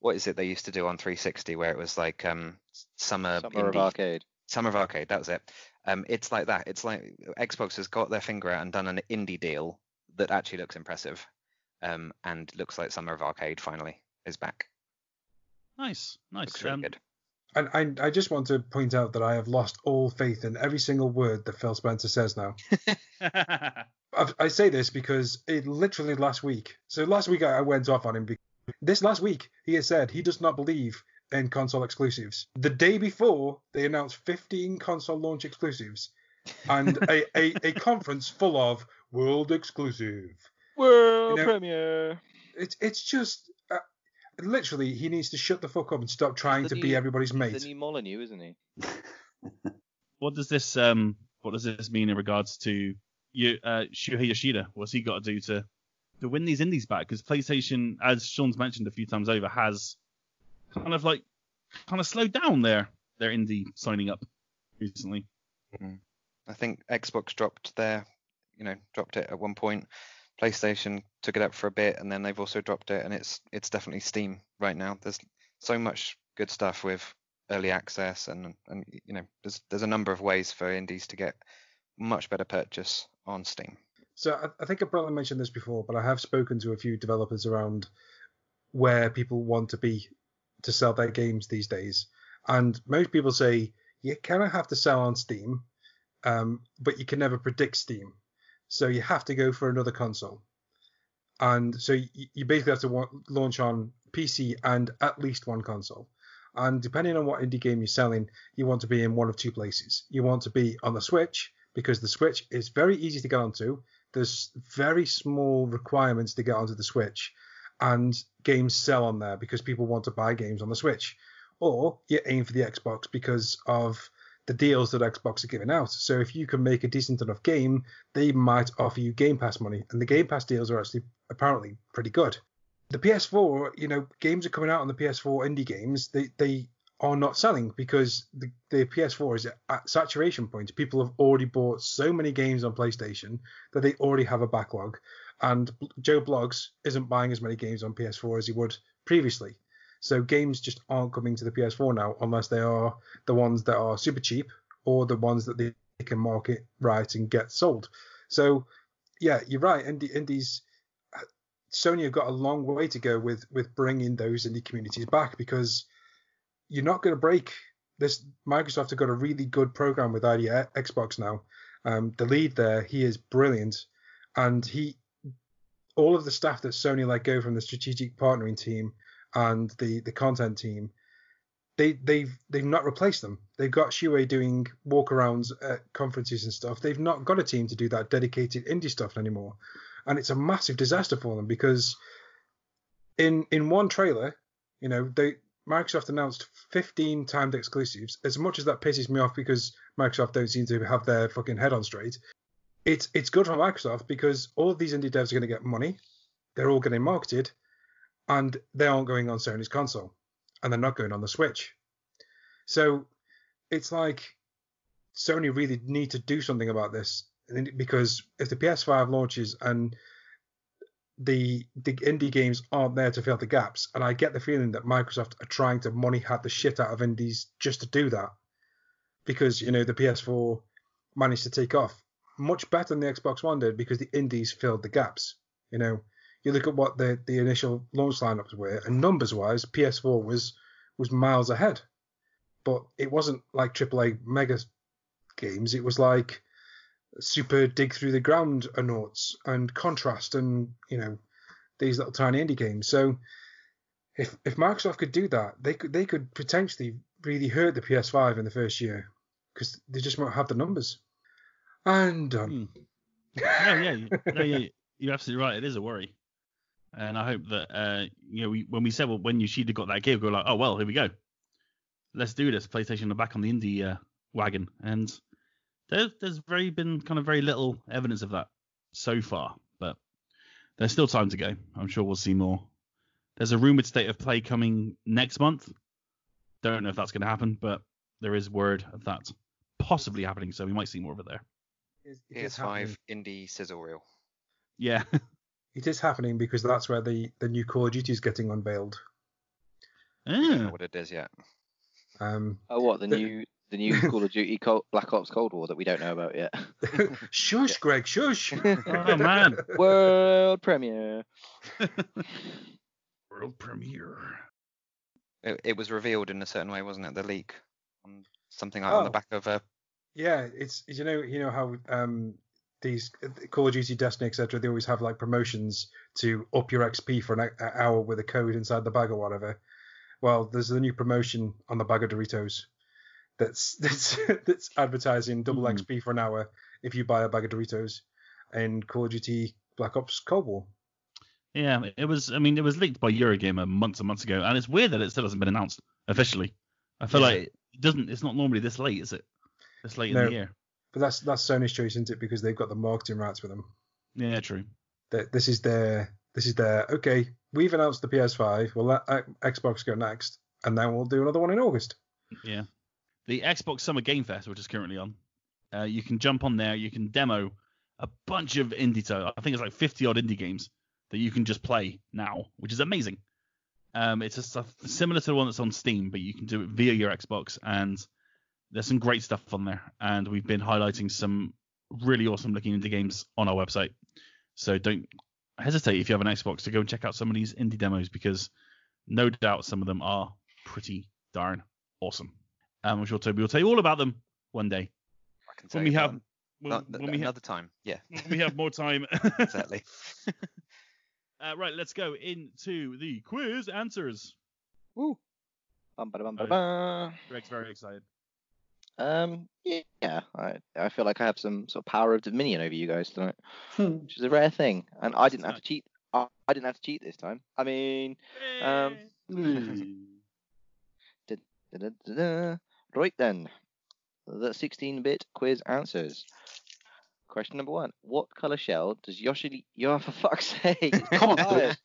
what is it they used to do on 360 where it was like um summer Summer of indie- Arcade. Summer of Arcade, that was it. Um, it's like that. It's like Xbox has got their finger out and done an indie deal that actually looks impressive, um, and looks like Summer of Arcade finally is back. Nice, nice. Looks really Um, good. And I, I just want to point out that I have lost all faith in every single word that Phil Spencer says now. I, I say this because it literally last week. So last week I, went off on him. Because this last week he has said he does not believe in console exclusives. The day before they announced 15 console launch exclusives and a, a, a conference full of world exclusive. World You know- premiere. It's it's just literally he needs to shut the fuck up and stop trying the to be new- everybody's He's mate. the new Molyneux, isn't he? what does this um what does this mean in regards to you uh Shuhei Yoshida? What's he got to do to to win these indies back? Because PlayStation, as Sean's mentioned a few times over, has kind of like kind of slowed down their their indie signing up recently. I think Xbox dropped their, you know, dropped it at one point. PlayStation took it up for a bit, and then they've also dropped it, and it's it's definitely Steam right now. There's so much good stuff with early access, and and you know, there's there's a number of ways for indies to get much better purchase on Steam. So I, I think I probably mentioned this before, but I have spoken to a few developers around where people want to be to sell their games these days, and most people say you kind of have to sell on Steam, um, but you can never predict Steam, so you have to go for another console, and so you, basically have to launch on PC and at least one console. And depending on what indie game you're selling, you want to be in one of two places. You want to be on the Switch because the Switch is very easy to get onto. There's very small requirements to get onto the Switch, and games sell on there because people want to buy games on the Switch. Or you aim for the Xbox because of the deals that Xbox are giving out. So if you can make a decent enough game, they might offer you Game Pass money, and the Game Pass deals are actually apparently pretty good. The PS4, you know, games are coming out on the PS4 indie games. They they are not selling because the, the PS4 is at saturation point. People have already bought so many games on PlayStation that they already have a backlog. And Joe Blogs isn't buying as many games on PS4 as he would previously. So games just aren't coming to the PS4 now unless they are the ones that are super cheap or the ones that they can market right and get sold. So yeah, you're right. Indie, indies, Sony have got a long way to go with with bringing those indie communities back because you're not going to break this. Microsoft have got a really good program with ID Xbox now. Um, the lead there, he is brilliant, and he, all of the staff that Sony let go from the strategic partnering team and the the content team, they they've they've not replaced them. They've got Shuhei doing walkarounds at conferences and stuff. They've not got a team to do that dedicated indie stuff anymore, and it's a massive disaster for them because in in one trailer, you know, they Microsoft announced 15 timed exclusives. As much as that pisses me off because Microsoft don't seem to have their fucking head on straight, it's it's good for Microsoft because all of these indie devs are going to get money. They're all getting marketed, and they aren't going on Sony's console, and they're not going on the Switch. So it's like Sony really need to do something about this because if the PS5 launches and the the indie games aren't there to fill the gaps, and I get the feeling that Microsoft are trying to money hat the shit out of indies just to do that, because you know the PS4 managed to take off much better than the Xbox One did because the indies filled the gaps. You know, you look at what the the initial launch lineups were, and numbers wise, PS4 was was miles ahead, but it wasn't like AAA mega games. It was like super dig through the ground anauts and contrast and you know these little tiny indie games. So if if Microsoft could do that, they could they could potentially really hurt the PS5 in the first year because they just won't have the numbers. And hmm. no, yeah, no, yeah, you're absolutely right. It is a worry, and I hope that uh, you know, we, when we said well, when Yoshida got that gig, we were like, oh well, here we go, let's do this. PlayStation are back on the indie uh, wagon, and there's there's very been kind of very little evidence of that so far, but there's still time to go. I'm sure we'll see more. There's a rumored state of play coming next month. Don't know if that's going to happen, but there is word of that possibly happening, so we might see more of it there. It is PS5 happening. indie sizzle reel. Yeah. It is happening because that's where the the new Call of Duty is getting unveiled. I don't know Ah, what it is yet. Um, Oh, what the The- new the new Call of Duty Cold, Black Ops Cold War that we don't know about yet? shush, Greg, shush. oh man, World premiere. world premiere. It, it was revealed in a certain way, wasn't it? The leak, on something like on the Oh. back of a. Yeah, it's you know you know how um these Call of Duty, Destiny, etc. They always have like promotions to up your XP for an hour with a code inside the bag or whatever. Well, there's a new promotion on the bag of Doritos that's that's that's advertising double Mhm. XP for an hour if you buy a bag of Doritos in Call of Duty Black Ops Cold War. Yeah, it was. I mean, it was leaked by Eurogamer months and months ago, and it's weird that it still hasn't been announced officially. I feel Yeah. like it doesn't. It's not normally this late, is it? This late in the year. But that's that's Sony's choice, isn't it? Because they've got the marketing rights with them. Yeah, true. that this is their this is their okay. We've announced the PS5. We'll let Xbox go next, and then we'll do another one in August. Yeah. The Xbox Summer Game Fest, which is currently on, uh, you can jump on there. You can demo a bunch of indie. I think it's like 50 odd indie games that you can just play now, which is amazing. Um, it's a similar to the one that's on Steam, but you can do it via your Xbox, and there's some great stuff on there. And we've been highlighting some really awesome looking indie games on our website. So don't hesitate if you have an Xbox to go and check out some of these indie demos because no doubt some of them are pretty darn awesome. Um, I'm sure Toby will tell you all about them one day I can tell when we have when, not- when we have another time. Yeah, when we have more time. exactly. uh, right, let's go into the quiz answers. Woo. Bum, ba, bum, ba, ba. Greg's very excited. Um, yeah, I I feel like I have some sort of power of dominion over you guys tonight, Hmm. which is a rare thing, and I didn't have to cheat. I, I didn't have to cheat this time. I mean, Um, da-da-da-da. right then, the 16-bit quiz answers. Question number one: What color shell does Yoshi? Yo, for fuck's sake! Come on, tired.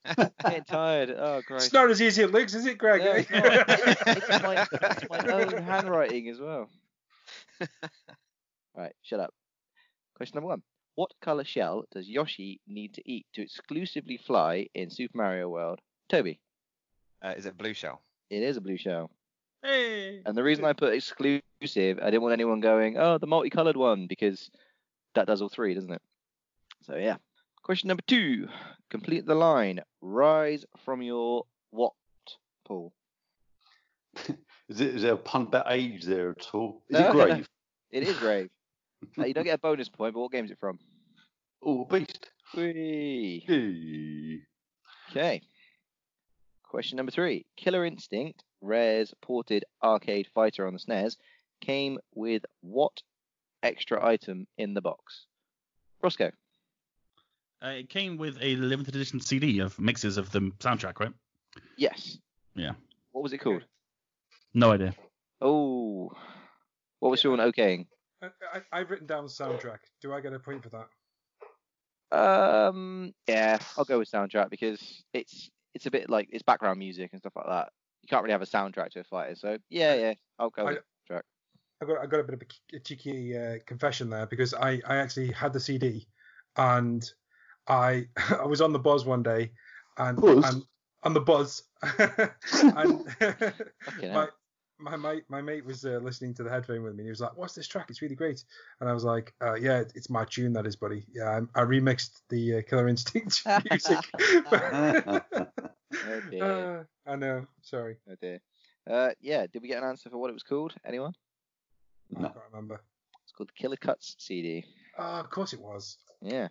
Getting tired. Oh, great. It's not as easy as it looks, is it, Greg? No, it's not. it's my, it's my own handwriting as well. right, shut up. Question number one. What color shell does Yoshi need to eat to exclusively fly in Super Mario World? Toby, Uh, is it blue shell? it is a blue shell. Hey. And the reason I put exclusive, I didn't want anyone going, oh, the multicolored one, because that does all three, doesn't it? So, yeah. Question number two. Complete the line. Rise from your what, Paul? Is it is there a pun about age there at all? Is No. it grave? It is grave. Uh, you don't get a bonus point, but what game is it from? Oh, beast. Whee. Hey. Okay. Question number three. Killer Instinct, Rare's ported arcade fighter on the SNES, came with what extra item in the box? Rossko. Uh, it came with a limited edition CD of mixes of the soundtrack, right? Yes. Yeah. What was it called? No idea. Oh. What was Sean okaying? I, I, I've written down soundtrack. Do I get a point for that? Um. Yeah, I'll go with soundtrack because it's it's a bit like it's background music and stuff like that. You can't really have a soundtrack to a fighter, so yeah, yeah, I'll go I- with track. I got I got a bit of a, a cheeky uh, confession there because I, I actually had the CD and I I was on the buzz one day and Buzz? and on the buzz and Fucking my, my mate my mate was uh, listening to the headphone with me and he was like what's this track it's really great and I was like uh, yeah it's my tune that is buddy yeah I, I remixed the uh, Killer Instinct music Oh dear. uh, I know sorry Oh dear. Uh, yeah, did we get an answer for what it was called? Anyone? No. I can't remember It's called the Killer Cuts CD. oh of course it was Yeah.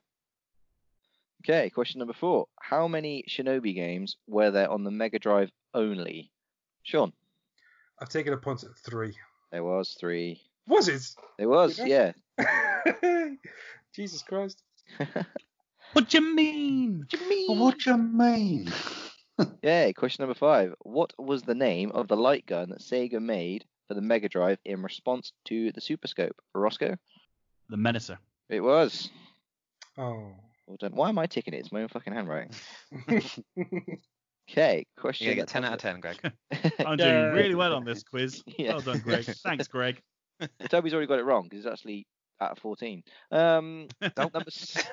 Okay, question number four. How many Shinobi games were there on the Mega Drive only? Sean. I've taken a punt at three There was three. was it There was, Yeah. yeah. Jesus Christ. What do you mean? What do you mean? What do you mean? Yeah, question number five. What was the name of the light gun that Sega made for the Mega Drive in response to the Super Scope? Rossko? The Menacer. It was. Oh. Well done. Why am I ticking it? It's my own fucking handwriting. Okay, question. You're gonna get 10 out of 10, Greg. I'm doing really well on this quiz. Yeah. Well done, Greg. Thanks, Greg. Toby's already got it wrong because it's actually out of 14. Um, number, s-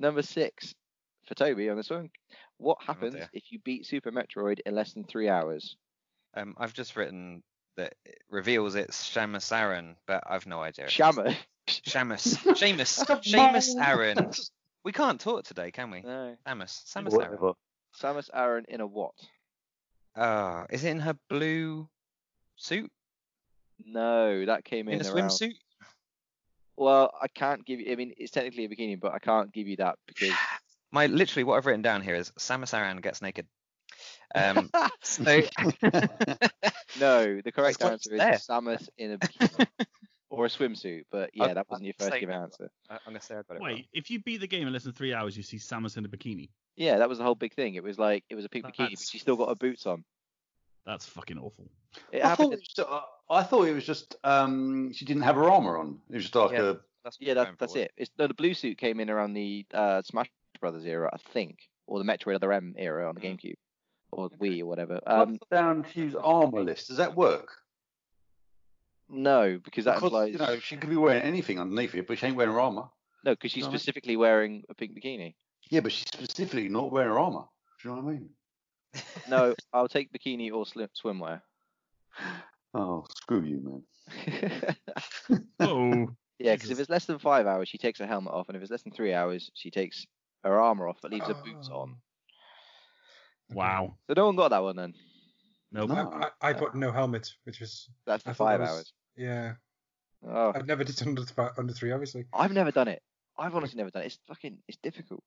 number six. for Toby on this one. What happens dear. if you beat Super Metroid in less than three hours? Um, I've just written that it reveals it's Shamus Aaron, but I've no idea. Shammer. Shamus. Seamus. Seamus Aaron. We can't talk today, can we? no. Samus. Samus Aran. Samus Aran in a what? Oh, is it in her blue suit? No, that came in, In a around. swimsuit? Well, I can't give you. I mean, it's technically a bikini, but I can't give you that because. My literally what I've written down here is Samus Aran gets naked. Um, so no, the correct what's answer there. is Samus in a bikini or a swimsuit. But yeah, I'll- that wasn't your first say give answer. I- I'm gonna say I got it wrong. Wait, if you beat the game in less than three hours, you see Samus in a bikini. Yeah, that was the whole big thing. It was like it was a pink bikini, but she still got her boots on. That's fucking awful. It I thought, it was just, uh, I thought it was just um, she didn't have her armor on. It was just like Yeah. a That's Yeah, I'm that, that's it. It's no, the blue suit came in around the uh, Smash Brothers era, I think, or the Metroid Other M era on the Mm. GameCube or Wii or whatever. um, down to use armorless. Does that work? No, because that because implies you know she could be wearing anything underneath it, but she ain't wearing her armor. no, because she's you know what I mean? specifically wearing a pink bikini. Yeah, but she's specifically not wearing her armor. Do you know what I mean? No, I'll take bikini or slim, swimwear. Oh, screw you, man. Oh, Yeah, because if Jesus. it's less than five hours, she takes her helmet off, and if it's less than three hours, she takes her armor off, but leaves her boots Oh. on. wow. So no one got that one then. Nope. No. I, I, I put no helmet, which was That's I for thought that five was- hours. Yeah. Oh, I've never done under th- under three, obviously. I've never done it. I've honestly never done it. It's fucking, it's difficult.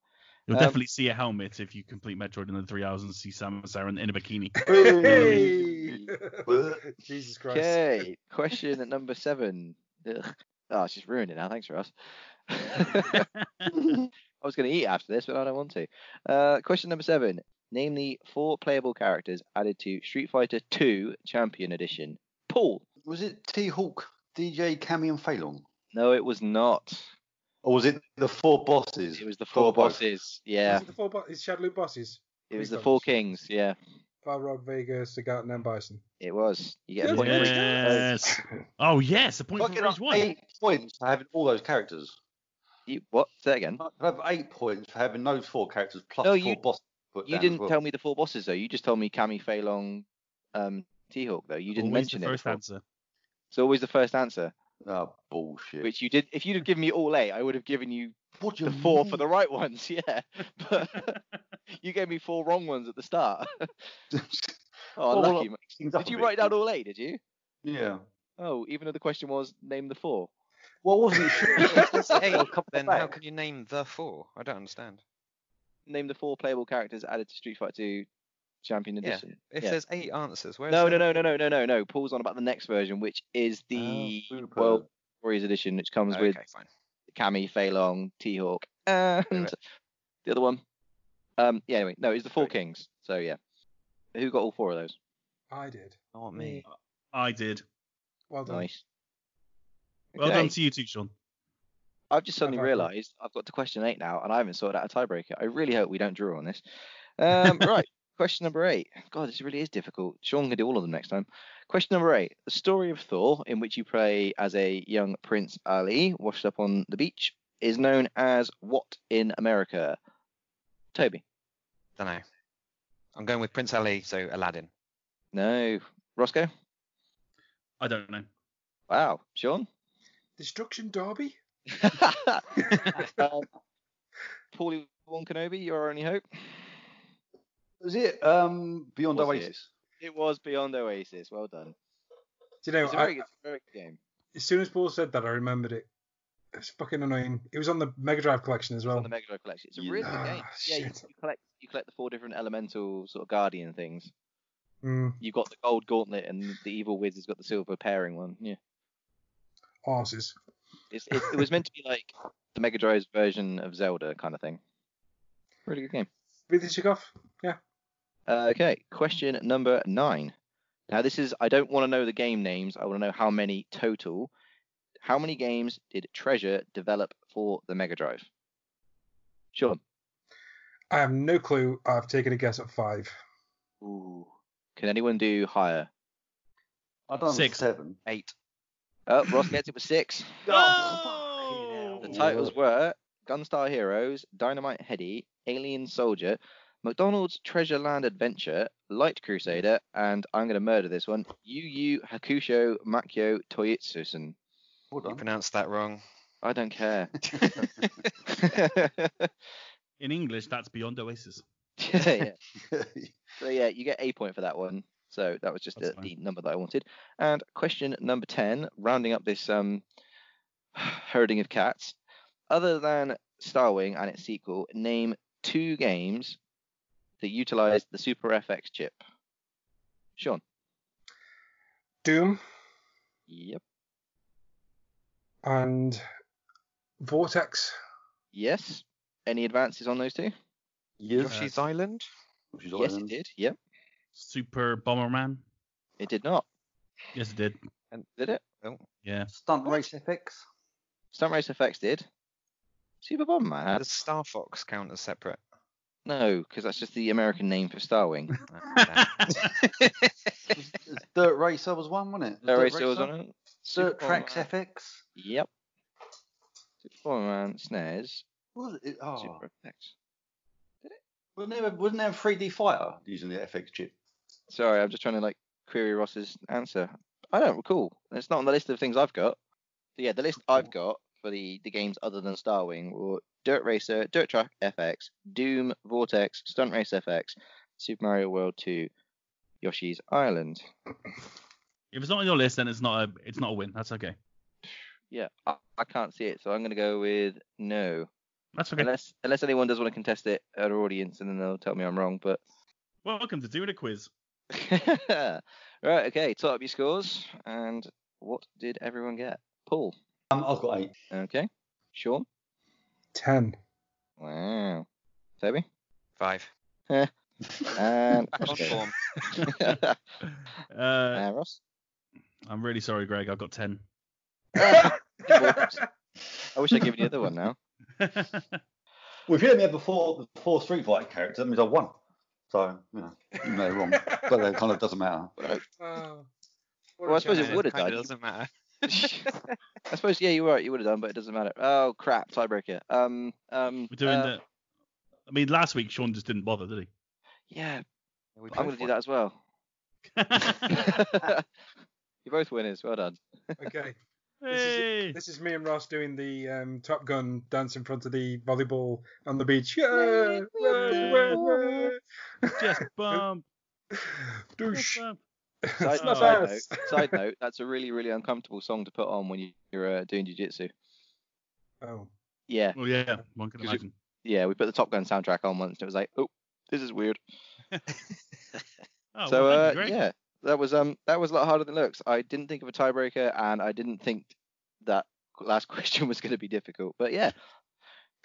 You'll Um, definitely see a helmet if you complete Metroid in the three hours and see Samus Aran in a bikini. Jesus Christ. Okay, question at number seven. Ugh. Oh, it's just ruined it now. Thanks, Ross. I was going to eat after this, but I don't want to. Uh, question number seven. Name the four playable characters added to Street Fighter II Champion Edition. Paul. Was it T Hawk, DJ, Cammy, and Phalon? No, it was not. Or was it the four bosses? It was the Four four both. bosses. Yeah, Is it the four bo- is Shadaloo bosses? it was Three the four kings. Yeah, Balrog, Vega, Sagat, and then Bison. it was. You get a Yeah, point for yes. Oh yes, a point I for each one. eight points for having all those characters. You, what? Say that again. I have eight points for having those four characters plus No, four you- bosses. put You didn't well. tell me the four bosses though. You just told me Cammy, Fei Long, um, T-Hawk though. You didn't Always mention the it. first before. answer. It's always the first answer, Oh bullshit! which you did. If you'd have given me all eight, I would have given you what the you four mean? for the right ones. Yeah, but you gave me four wrong ones at the start. oh, Well, lucky. well, mate. Things up Did you write down all eight? Did you? Yeah. Oh, even though the question was name the four. Well, wasn't it sure? If there's eight, I'll come then how can you name the four? I don't understand. Name the four playable characters added to Street Fighter 2 Champion Yeah, Edition. If Yeah. there's eight answers, where's No, no, no, no, no, no, no, no. Paul's on about the next version, which is the Oh. World Warriors Edition, which comes Okay, with fine. Cammy, Fei Long, T-Hawk, and the other one. Um, yeah, anyway, no, it's the Four Great. Kings. So yeah, who got all four of those? I did. Not me. I did. Well done. Nice. Well Okay, done to you too, Sean. I've just suddenly I got- realised I've got to question eight now, and I haven't sorted out a tiebreaker. I really hope we don't draw on this. Um, right, question number eight. God, this really is difficult. Sean can do all of them next time. Question number eight: The story of Thor, in which you play as a young Prince Ali washed up on the beach, is known as what in America? Toby. Don't know. I'm going with Prince Ali, so Aladdin. No. Rossko. I don't know. Wow. Sean. Destruction Derby? um, Paulie Won Kenobi, your only hope. Was it um Beyond Was? Oasis? It was Beyond Oasis. Well done. Do you know, It's a I, very good, very good game. as soon as Paul said that, I remembered it. It's fucking annoying. It was on the Mega Drive collection as It's well. on the Mega Drive collection. It's a Yeah. really good Ah, game. Yeah, you, you collect you collect the four different elemental sort of guardian things. Mm, You've got the gold gauntlet, and the evil wizard has got the silver pairing one. Yeah, arses. it's, it, it was meant to be like the Mega Drive's version of Zelda kind of thing. Really good game. Beat the chick off? Yeah. Uh, okay, question number nine. Now this is I don't want to know the game names. I want to know how many total. How many games did Treasure develop for the Mega Drive? Sean. I have no clue. I've taken a guess at five. Ooh. Can anyone do higher? I don't know. Six. Seven. Eight. Oh, Ross gets it with six. Oh! The titles were Gunstar Heroes, Dynamite Heady, Alien Soldier, McDonald's Treasure Land Adventure, Light Crusader, and I'm going to murder this one, Yu Yu Hakusho Makyo Toyitsusen. Well You pronounced that wrong. I don't care. In English, that's beyond Oasis. yeah. Yeah. So yeah, you get a point for that one. So that was just the, the number that I wanted. And question number ten, rounding up this um herding of cats. Other than Starwing and its sequel, name two games that utilize the Super FX chip. Sean. Doom Yep. and Vortex. Yes. Any advances on those two? Yes. Yoshi's Island. Which is yes, Island. it did. Yep. Super Bomberman. It did not. Yes, it did. And Did it? Oh. Yeah. Stunt Race FX. Stunt Race FX did. Super Bomberman. Does Star Fox count as separate? No, because that's just the American name for Starwing. Dirt Racer was one, wasn't it? Dirt Racer was on it. Dirt Super Tracks Bomberman- FX. Yep. Super Bomberman SNES. What was it? Oh, Super FX. wasn't there, wasn't there a 3D fighter using the FX chip? Sorry, I'm just trying to like query Ross's answer. I don't recall. It's not on the list of things I've got. So yeah, the list I've got for the, the games other than Starwing were Dirt Racer, Dirt Track FX, Doom, Vortex, Stunt Race FX, Super Mario World 2, Yoshi's Island. If it's not on your list, then it's not a it's not a win. That's okay. Yeah, I, I can't see it, so I'm gonna go with no. That's okay. Unless unless anyone does want to contest it at our audience, and then they'll tell me I'm wrong. But Welcome to doing a quiz. right, okay, top up your scores, and what did everyone get? Paul. Um, I've got eight. Okay. Sean. Ten. Wow. Toby. Five. And Back on Uh, Uh, Ross. I'm really sorry, Greg. I've got ten. I wish I'd given you the other one now. Well, if you let me have before before Street Fighter character, that means I won. So you know, you may be wrong, but it kind of doesn't matter. Oh, Well, I suppose it would have kinda done. doesn't matter. I suppose yeah, you were right. You would have done, but it doesn't matter. Oh crap, tiebreaker. Um, um. We're doing uh, the. I mean, last week Sean just didn't bother, did he? Yeah, We I'm gonna do that as well. You're both winners. Well done. okay. hey! This is me and Ross doing the um, Top Gun dance in front of the volleyball on the beach. Yeah, yeah, yeah, Just bump. yeah. Just bump. Side, Oh. side note, side note, that's a really, really uncomfortable song to put on when you- you're uh, doing jiu-jitsu. Oh. Yeah, Well, yeah, one can 'Cause you- imagine. yeah, we put the Top Gun soundtrack on once, and it was like, oh, this is weird. Oh, so, well, uh, thank yeah, that was um, that was a lot harder than it looks. I didn't think of a tiebreaker, and I didn't think that last question was going to be difficult. But yeah,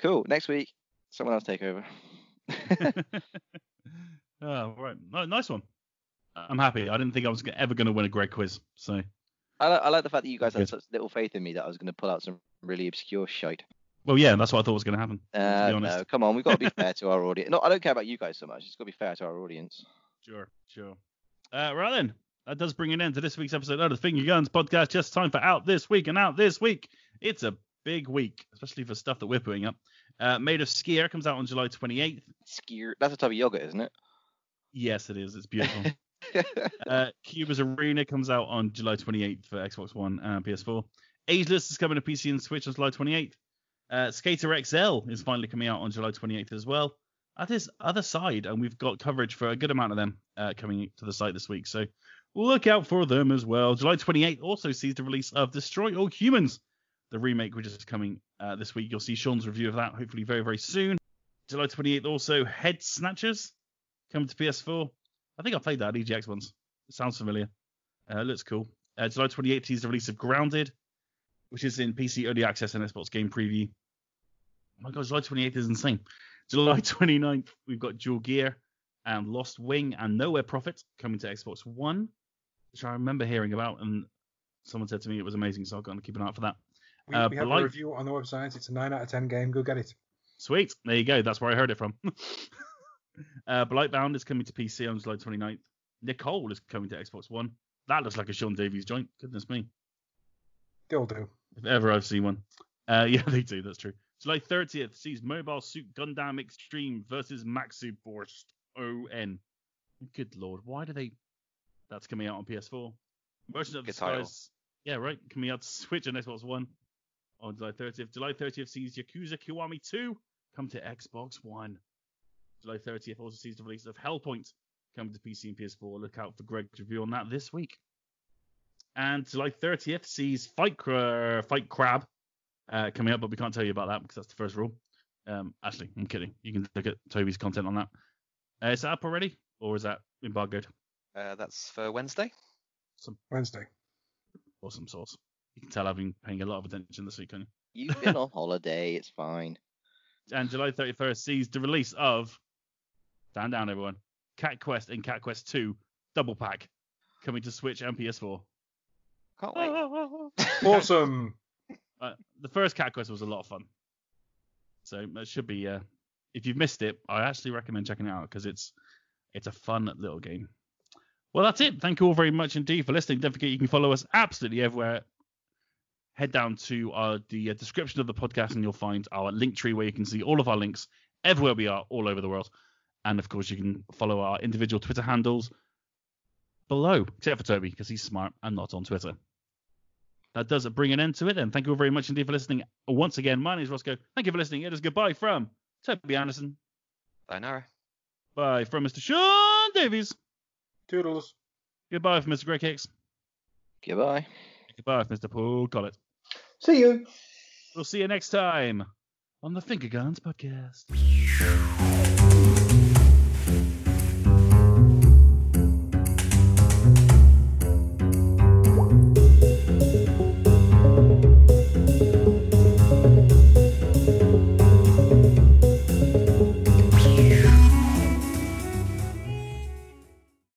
cool. Next week, someone else take over. oh, right. No, nice one. I'm happy. I didn't think I was ever going to win a Greg quiz. So, I, I like the fact that you guys had such little faith in me that I was going to pull out some really obscure shite. well, yeah, that's what I thought was going to happen. Uh, be honest. no, come on, we've got to be fair to our audience. No, I don't care about you guys so much. It's got to be fair to our audience. Sure, sure. Uh, right then, that does bring an end to this week's episode of the Finger Guns podcast. Just time for out this week, and out this week, it's a big week, especially for stuff that we're putting up. Uh, Maid of Sker comes out on July 28th. Skier. That's a type of yogurt, isn't it? Yes, it is. It's beautiful. uh, Cubers: Arena comes out on July 28th for Xbox One and PS4. Ageless is coming to PC and Switch on July 28th. Uh, Skater XL is finally coming out on July 28th as well. At this other side, and we've got coverage for a good amount of them uh, coming to the site this week, so look out for them as well. July 28th also sees the release of Destroy All Humans, the remake, which is coming uh, this week. You'll see Sean's review of that hopefully very, very soon. July 28th also Head Snatchers coming to PS4. I think I played that EGX once. It sounds familiar. Uh, looks cool. Uh, July 28th is the release of Grounded, which is in PC Early Access and Xbox Game Preview. Oh my god, July 28th is insane. July 29th, we've got Dual Gear and Lost Wing and Nowhere Prophet coming to Xbox One, which I remember hearing about, and someone said to me it was amazing, so I've got to keep an eye out for that. We, Uh, we have Blight- a review on the website. It's a 9 out of 10 game. Go get it. Sweet. There you go. That's where I heard it from. uh, Blightbound is coming to PC on July 29th. Nicole is coming to Xbox One. That looks like a Sean Davies joint. Goodness me. They'll do. If ever I've seen one. Uh, yeah, they do. That's true. July 30th sees Mobile Suit Gundam Extreme versus Maxi Burst ON. Good lord, why do they? That's coming out on PS4. Merchant of the Good title. Skies. Yeah, right. Coming out to Switch and Xbox One on July 30th. July 30th sees Yakuza Kiwami 2 come to Xbox One. July 30th also sees the release of Hellpoint coming to PC and PS4. Look out for Greg's review on that this week. And July 30th sees Fight, Cra- Fight Crab uh, coming up, but we can't tell you about that because that's the first rule. Um, actually, I'm kidding. You can look at Toby's content on that. Uh, is that up already, or is that embargoed? Uh, that's for Wednesday. Wednesday. Awesome sauce. You can tell I've been paying a lot of attention this week, can you? You've been on holiday. It's fine. And July 31st sees the release of Stand Down, everyone. Cat Quest and Cat Quest 2 double pack coming to Switch and PS4. Can't wait. Awesome. Uh, the first Cat Quest was a lot of fun. So it should be. Uh, if you've missed it, I actually recommend checking it out because it's it's a fun little game. Well, that's it. Thank you all very much indeed for listening. Don't forget you can follow us absolutely everywhere. Head down to our, the uh, description of the podcast and you'll find our link tree where you can see all of our links everywhere we are, all over the world. And of course, you can follow our individual Twitter handles below, except for Toby because he's smart and not on Twitter that does bring an end to it. And thank you all very much indeed for listening. Once again, my name is Rossko. Thank you for listening. It is goodbye from Toby Anderson. Sayonara. Bye from Mr. Sean Davies. Toodles. Goodbye from Mr. Greg Hicks. Goodbye. Goodbye from Mr. Paul Collett. See you. We'll see you next time on the Finger Guns Podcast.